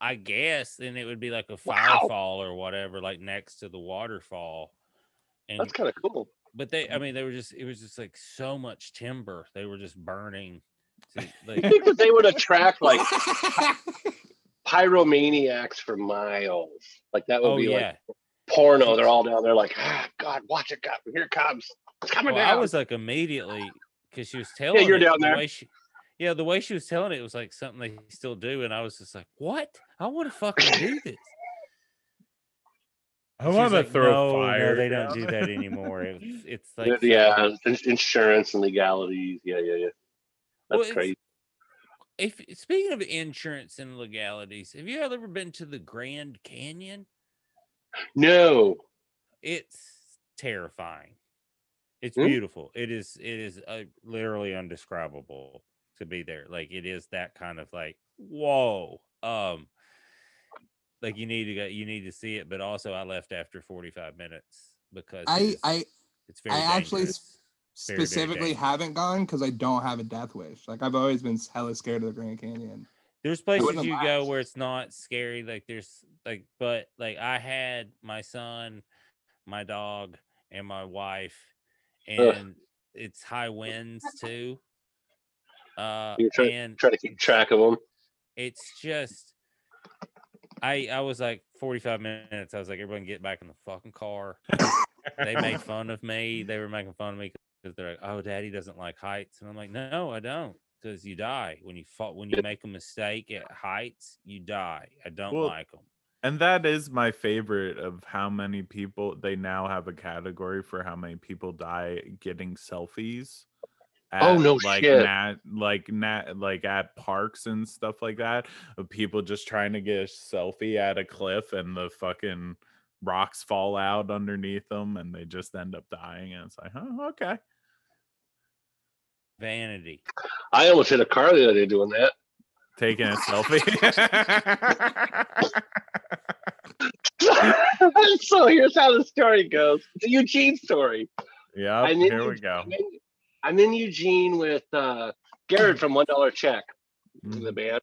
I guess then it would be like a Wow. firefall or whatever, like next to the waterfall. And That's kind of cool. but they, I mean, they were just it was just like so much timber. They were just burning. To- You like, think that they would attract like pyromaniacs for miles? Like that would oh be yeah. like porno. They're all down there like, ah, God, watch it, God, here it comes. It's coming Well, down. I was like immediately because she was telling. Yeah, you're it, down the there. way she- yeah, the way she was telling it was like something they still do, and I was just like, "What? I want to fucking do this." I want to like, throw no, fire. No, they don't do that anymore. It's, it's like yeah, insurance and legalities. Yeah, yeah, yeah. Well, That's it's- crazy. If speaking of insurance and legalities, have you ever been to the Grand Canyon? No, It's terrifying. It's Hmm? beautiful. It is. It is uh, literally undescribable to be there. Like it is that kind of like whoa. Um, like you need to go. You need to see it. But also, I left after forty five minutes because I it's, I it's very I actually dangerous. Very, very specifically dangerous. haven't gone because I don't have a death wish. Like I've always been hella scared of the Grand Canyon. There's places wouldn't you go where it's not scary. Like there's like, but like I had my son, my dog, and my wife, and it's high winds too. Uh, You're trying- and try to keep track of them. it's just, I I was like 45 minutes. I was like, everyone get back in the fucking car. they made fun of me. They were making fun of me because they're like, "Oh, Daddy doesn't like heights," and I'm like, "No, I don't." Because you die when you fall when you make a mistake at heights, you die. I don't Well, like them. And that is my favorite of how many people they now have a category for how many people die getting selfies. Oh, no like shit. Nat, like nat, like at parks and stuff like that of people just trying to get a selfie at a cliff and the fucking rocks fall out underneath them and they just end up dying and it's like, oh, okay. Vanity. I almost hit a car the other day doing that. Taking a selfie. so here's how the story goes. It's a Eugene story. yeah, I'm in here we Eugene- go. I'm in, I'm in Eugene with uh, Garrett from One Dollar Check, Mm. the band,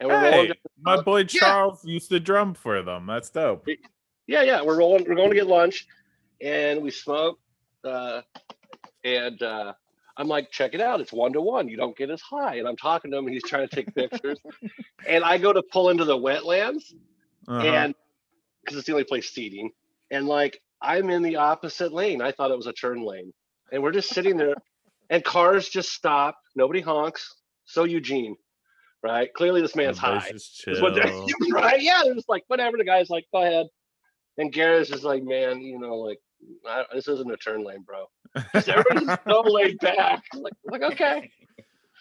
and we're rolling. Hey, my boy Yeah. Charles used to drum for them. That's dope. Yeah, yeah, we're rolling. We're going to get lunch, and we smoke. Uh, and uh, I'm like, check it out. It's one to one. You don't get as high. And I'm talking to him, and he's trying to take pictures. and I go to pull into the wetlands, Uh-huh. and because it's the only place seating, and like I'm in the opposite lane. I thought it was a turn lane, and we're just sitting there, and cars just stop. Nobody honks. So Eugene, right? Clearly, this man's high. Is right? Yeah, they're just like, whatever. The guy's like, go ahead. And Garrett's just like, man, you know, like, I, this isn't a turn lane, bro. Everybody's so laid back. Like, like, okay.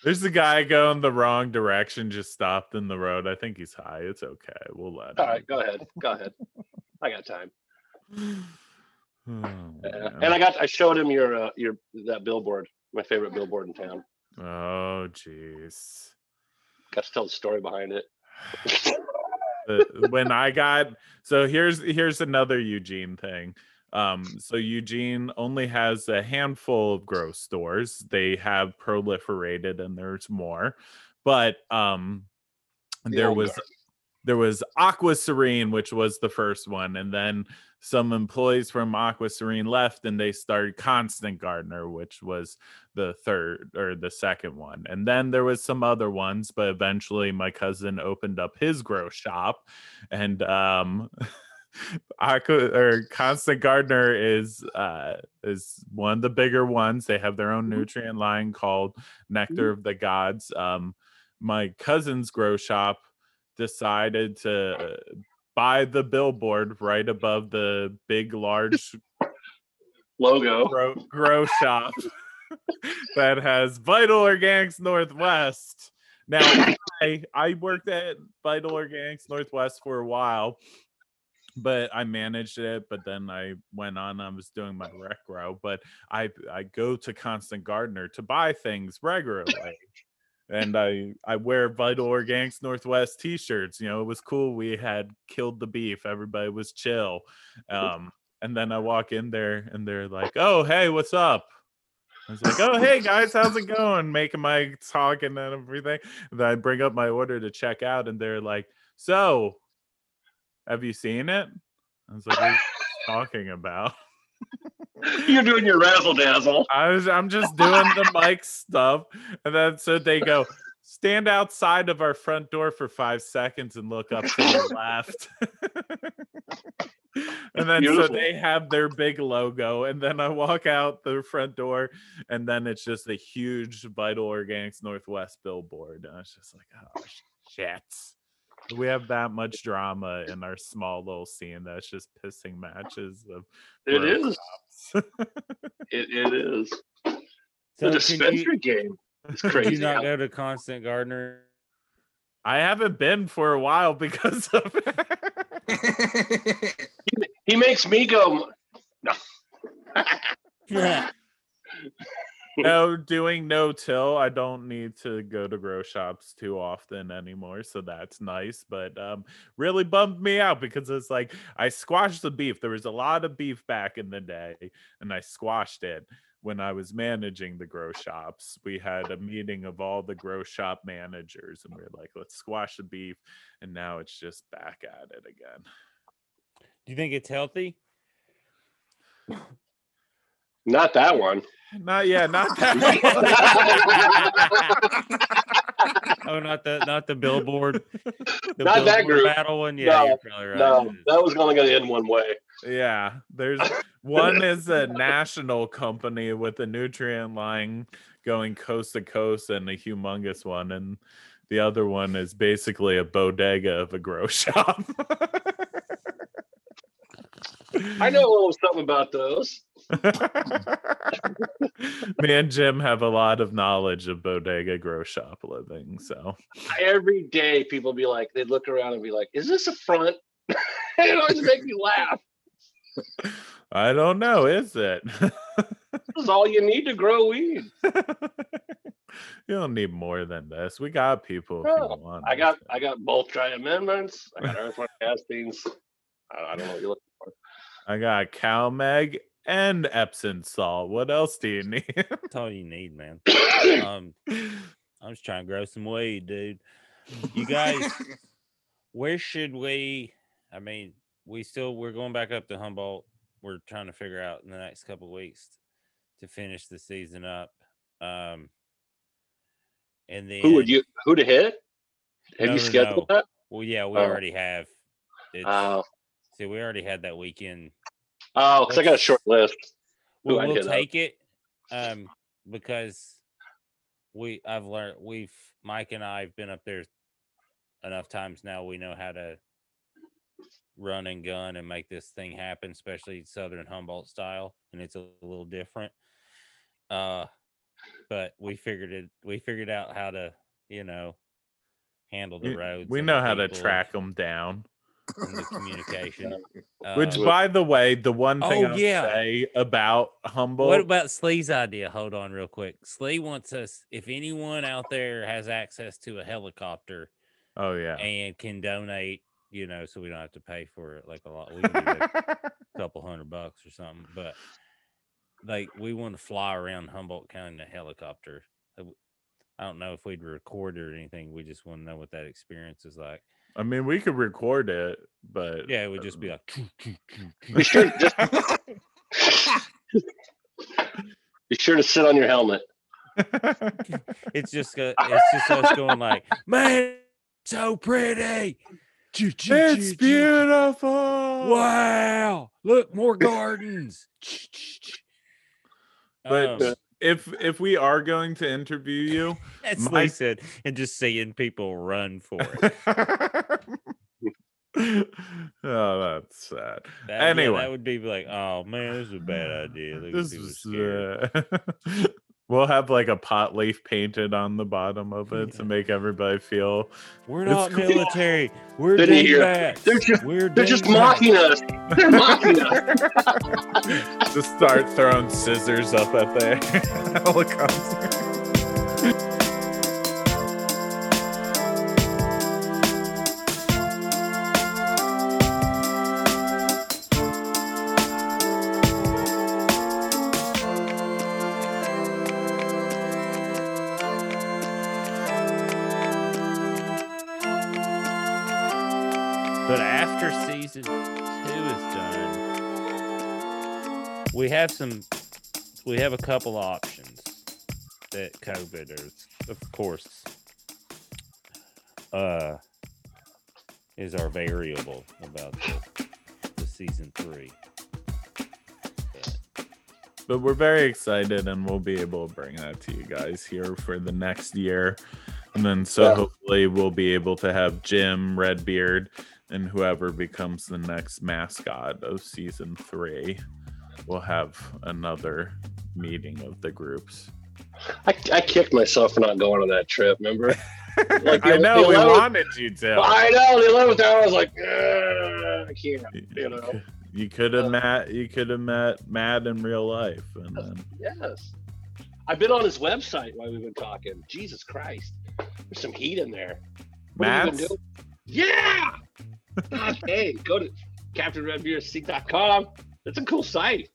There's a guy going the wrong direction, just stopped in the road. I think he's high. It's okay. We'll let All him. right, go ahead. Go ahead. I got time. Oh, Uh, and I got, I showed him your, uh, your, that billboard, my favorite billboard in town. oh, jeez. Got to tell the story behind it. The- when I got so here's here's another Eugene thing. Um, so Eugene only has a handful of grow stores. They have proliferated, and there's more. But um, The there was guard. there was Aqua Serene, which was the first one, and then some employees from Aqua Serene left, and they started Constant Gardener, which was the third or the second one. And then there was some other ones, but eventually my cousin opened up his grow shop, and um. Aqua or Constant Gardener is uh is one of the bigger ones. They have their own nutrient line called Nectar of the Gods. Um my cousin's grow shop decided to uh, buy the billboard right above the big large Logo. grow, grow shop that has Vital Organics Northwest. Now, I, I worked at Vital Organics Northwest for a while, but I managed it. But then I went on. I was doing my rec row, but I I go to Constant Gardener to buy things regularly. And I I wear Vital Organics Northwest T-shirts. You know, it was cool. We had killed the beef. Everybody was chill. Um, and then I walk in there, and they're like, "Oh, hey, what's up?" I was like, "Oh, hey guys, how's it going?" Making my talking and everything. And then I bring up my order to check out, and they're like, "So, have you seen it?" I was like, "What are you talking about?" You're doing your razzle dazzle. I was, I'm just doing the mic stuff, and then so they go, "Stand outside of our front door for five seconds and look up to the left." and then Beautiful. so they have their big logo, and then I walk out the front door, and then it's just a huge Vital Organics Northwest billboard. And I was just like, "Oh shit." We have that much drama in our small little scene that's just pissing matches of It grow is. shops. It, it is. So The can dispensary you, game is do crazy. you not go to Constant Gardener? I haven't been for a while because of he makes me go. No. No doing no till. I don't need to go to grow shops too often anymore, so that's nice. But um, really bummed me out because it's like I squashed the beef. There was a lot of beef back in the day, and I squashed it when I was managing the grow shops. We had a meeting of all the grow shop managers, and we are like, let's squash the beef. And now it's just back at it again. Do you think it's healthy? Not that one. Not yeah, not that. oh, not the not the billboard. The Not that group. battle one. Yeah, No, you're probably right. No, that was only going to end one way. Yeah, there's one is a national company with a nutrient line going coast to coast and a humongous one, and the other one is basically a bodega of a grow shop. I know a little something about those. Me and Jim have a lot of knowledge of bodega grow shop living, so Every day, people be like, they'd look around and be like, "Is this a front?" it always make me laugh. I don't know, is it? This is all you need to grow weed. you don't need more than this. We got people if No, want. I got. I got both dry amendments. I got earthworm castings. I, I don't know what you're looking for. I got CalMag and Epsom salt. What else do you need? That's all you need, man. Um, I'm just trying to grow some weed, dude. You guys, where should we? I mean, we still we're going back up to Humboldt. We're trying to figure out in the next couple of weeks to finish the season up. Um, and then Who would you? Who to hit? Have No, you scheduled no. that? Well, yeah, we Oh. already have. It's, Oh, see, we already had that weekend. oh, because I got a short list. Who Well, I'd we'll hit up. take it um, because we I've learned we've Mike and I have been up there enough times now. We know how to run and gun and make this thing happen, especially Southern Humboldt style, and it's a little different. Uh, but we figured it. We figured out how to, you know, handle the roads. we know how to track them down. And the communication. Which, Uh, by the way, the one thing Oh, I'll yeah. say about Humboldt. What about Slee's idea? Hold on, real quick. Slee wants us. If anyone out there has access to a helicopter oh yeah. and can donate, you know, so we don't have to pay for it like a lot. We can do a couple hundred bucks or something. But like, we want to fly around Humboldt County in a helicopter. I don't know if we'd record it or anything. We just want to know what that experience is like. I mean, we could record it, but Yeah, it would just be like. Be sure, just, be sure to sit on your helmet. it's just go- it's just us going like, man, so pretty. Choo, choo, it's choo, choo. beautiful. Wow! Look, more gardens. But Um, if if we are going to interview you, that's my- what he said, and just seeing people run for it. oh, that's sad. That, yeah, Anyway. that would be like, oh man, this is a bad idea. Look This is scared. Uh, We'll have like a pot leaf painted on the bottom of it to make everybody feel We're not cool. military. We're Didn't dingbats. They're just- We're They're just mocking us. They're mocking us. to start throwing scissors up at the helicopter. We have some. We have a couple options that COVID is, of course, uh, is our variable about the, the season three. But we're very excited and we'll be able to bring that to you guys here for the next year. And then so Yeah. hopefully we'll be able to have Jim, Redbeard, and whoever becomes the next mascot of season three. We'll have another meeting of the groups. I, I kicked myself for not going on that trip. Remember? Like I know the we 11th wanted you to. I know the eleventh hour. I was like, I can't. You know. You could have Uh, met you could have met Matt in real life and then Yes. I've been on his website while we've been talking. Jesus Christ. There's some heat in there. What have you been Matt's doing? Yeah. okay. Go to CaptainRedbeardSeek.com. It's a cool site.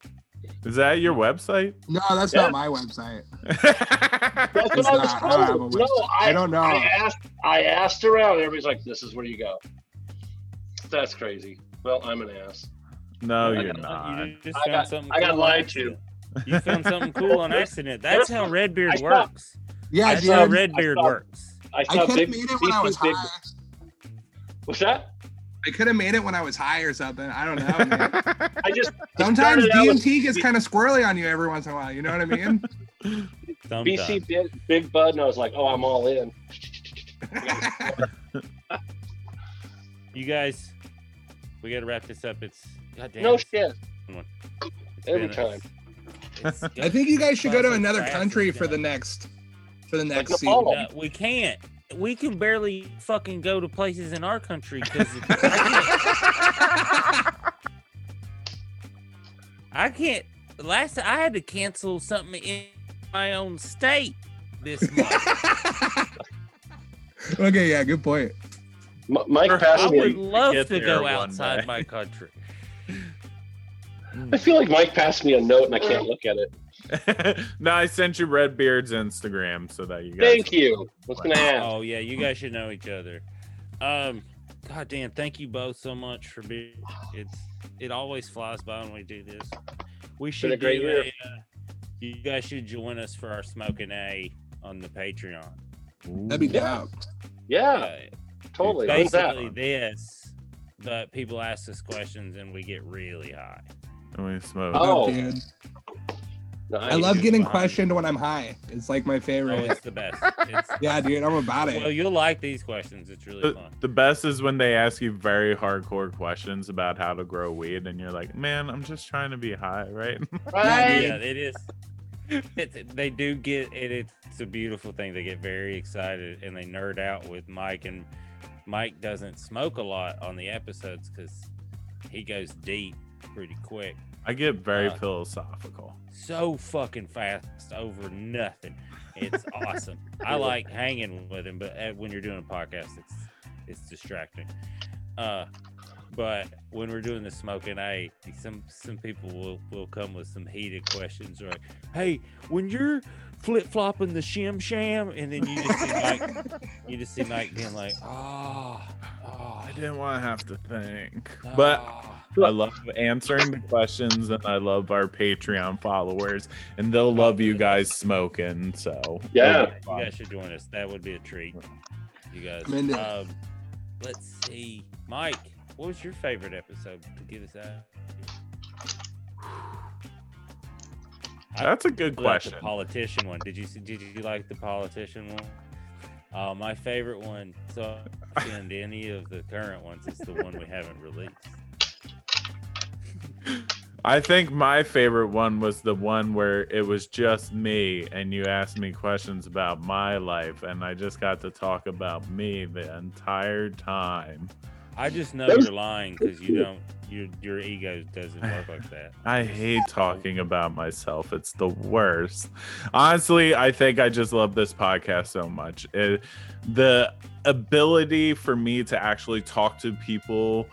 is that your website? No, that's Yeah. not my website. That's It's what I was not. I don't have a. No. I, I don't know. I asked I asked around. Everybody's like, this is where you go. That's crazy. Well, I'm an ass. no, I you're got- not. You just I found got- something. I got cool lied accident. You found something cool on accident. That's how Redbeard I works. Yeah, That's dude. how I, Redbeard I saw- works. I saw could big. have made it when I was big, high. What's that? I could have made it when I was high or something. I don't know. Man. I just Sometimes started out with DMT gets kind of squirrely on you every once in a while. You know what I mean? Sometimes. BC big, big Bud, and I was like, oh, I'm all in. You guys, we got to wrap this up. It's goddamn. No it's shit. it's Every been a- time. it's- I think you guys should go to another country for the next for the next Nepal. season. No, we can't. We can barely fucking go to places in our country because I can't. Last I had to cancel something in my own state this month. okay, yeah, good point. M- Mike Sure, passed I would love get to go outside my country. I feel like Mike passed me a note and I can't look at it. no, I sent you Redbeard's Instagram so that you guys. Thank you. What's gonna happen? Oh yeah, you guys should know each other. Um, God damn, thank you both so much for being. It's it always flies by when we do this. We should a great do year. a, uh, you guys should join us for our smoking a on the Patreon. That'd be Yeah. dope. Yeah, Uh, totally. What's that? basically this, but people ask us questions and we get really high. And we smoke. Oh. dude. Nice. I love getting behind questioned when I'm high. It's like my Oh, favorite. it's the best. It's, yeah, dude, I'm about it. well, you'll like these questions. It's really The, fun. the best is when they ask you very hardcore questions about how to grow weed, and you're like, "Man, I'm just trying to be high, right?" Right? yeah, it is. It, they do get it. It's a beautiful thing. They get very excited and they nerd out with Mike. And Mike doesn't smoke a lot on the episodes because he goes deep pretty quick, I get very Uh, philosophical. so fucking fast over nothing. It's awesome. I like hanging with him, but uh, when you're doing a podcast, it's it's distracting. Uh, but when we're doing the smoking, I some some people will will come with some heated questions like, "Hey, when you're flip flopping the shim sham," and then you just see Mike, you just see Mike being like, "Oh, oh, I didn't want to have to think, ah. but oh." I love answering the questions, and I love our Patreon followers, and they'll love you guys smoking. So Yeah. You guys should join us. That would be a treat. You guys. I'm into it. Um, let's see, Mike. What was your favorite episode to get us out? That's a good question. The politician one. Did you see, did you like the politician one? Uh, my favorite one. So and any of the current ones is the one we haven't released. I think my favorite one was the one where it was just me and you asked me questions about my life and I just got to talk about me the entire time. I just know you're lying because you don't. Your your ego doesn't work like that. I hate talking about myself. It's the worst. Honestly, I think I just love this podcast so much. It, the ability for me to actually talk to people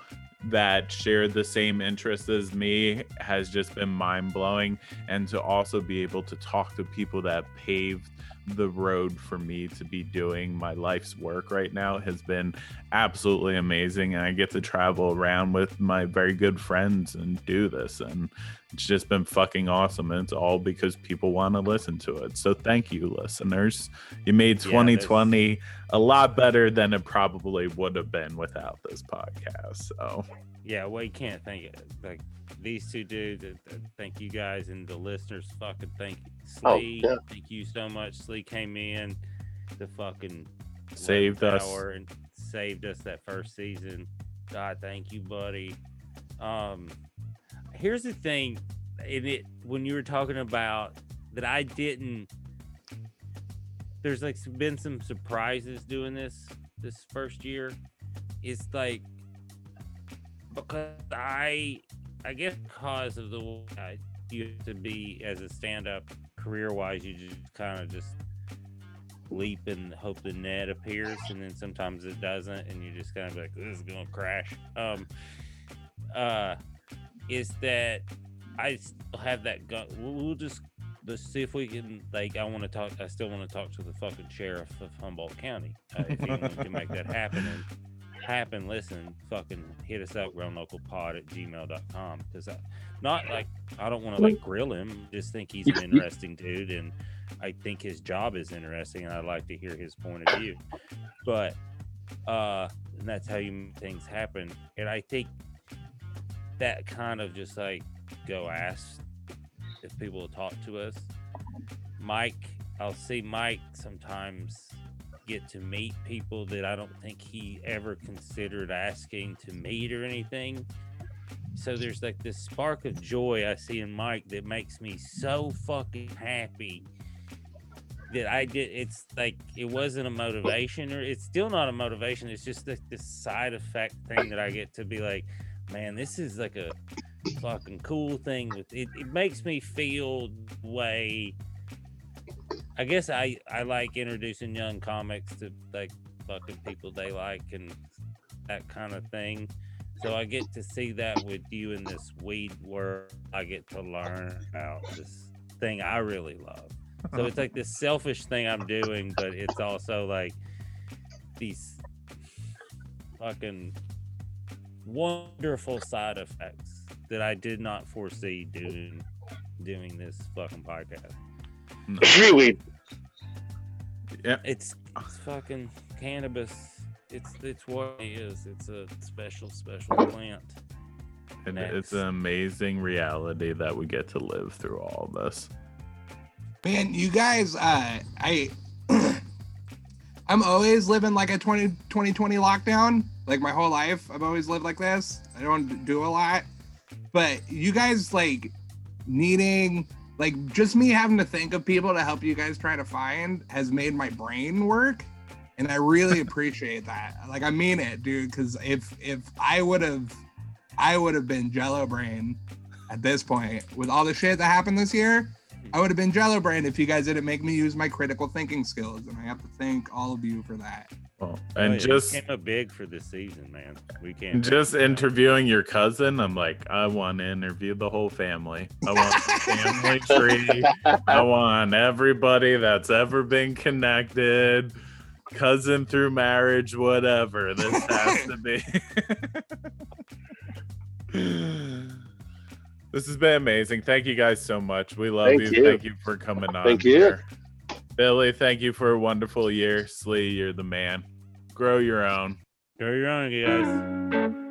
that share the same interests as me has just been mind blowing. And to also be able to talk to people that paved the road for me to be doing my life's work right now has been absolutely amazing. And I get to travel around with my very good friends and do this. And it's just been fucking awesome. And it's all because people want to listen to it. So thank you, listeners. You made Yeah, 2020 a lot better than it probably would have been without this podcast. So Yeah, well, you can't thank it. Like these two dudes. uh, uh, Thank you guys and the listeners. Fucking thank you, Oh, Slee. yeah. Thank you so much. Slee came in to fucking saved us. and saved us that first season. God, thank you, buddy. Um, here's the thing, in it when you were talking about that, I didn't. There's like been some surprises doing this this first year. It's like because I, I guess because of the way I used to be as a stand-up career-wise, you just kind of just leap and hope the net appears, and then sometimes it doesn't, and you just kind of like, this is gonna crash. Um, uh, is that I have that gun. We'll, just let's see if we can. Like, I want to talk. I still want to talk to the fucking sheriff of Humboldt County. Uh, if anyone can make that happen and happen, listen, fucking hit us up, grownlocalpod at gmail.com. Because I, not like I don't want to like grill him. Just think he's an interesting dude, and I think his job is interesting, and I'd like to hear his point of view. But uh, and that's how you make things happen. And I think that kind of just like go ask if people will talk to us. Mike, I'll see Mike sometimes get to meet people that I don't think he ever considered asking to meet or anything. So there's like this spark of joy I see in Mike that makes me so fucking happy that I did. It's like it wasn't a motivation, or it's still not a motivation. It's just like this side effect thing that I get to be like, man, this is like a fucking cool thing. With it, it makes me feel way. I guess I I like introducing young comics to like fucking people they like and that kind of thing. So I get to see that with you in this weed world. I get to learn about this thing I really love. So it's like this selfish thing I'm doing, but it's also like these fucking wonderful side effects that I did not foresee doing doing this fucking podcast. Tree weed. Yeah. It's, it's fucking cannabis. It's it's what it is. It's a special special plant. And Next. it's an amazing reality that we get to live through all this. Man, you guys, uh, I, I'm always living like a 20, 2020 lockdown. Like my whole life, I've always lived like this. I don't do a lot, but you guys like needing, like just me having to think of people to help you guys try to find has made my brain work, and I really appreciate that. Like I mean it, dude. Because if if I would have, I would have been Jello brain at this point with all the shit that happened this year. I would have been Jello Brain if you guys didn't make me use my critical thinking skills, and I have to thank all of you for that. Well, Oh, and yeah, just we came up big for this season, man. We can't just thank you enough. interviewing your cousin, I'm like, I want to interview the whole family. I want the family tree. I want everybody that's ever been connected, cousin through marriage, whatever. This has to be. this has been amazing. Thank you guys so much. We love Thank you. you. Thank you for coming on. Thank you. here. Billy, thank you for a wonderful year. Slee, you're the man. Grow your own. Grow your own, guys.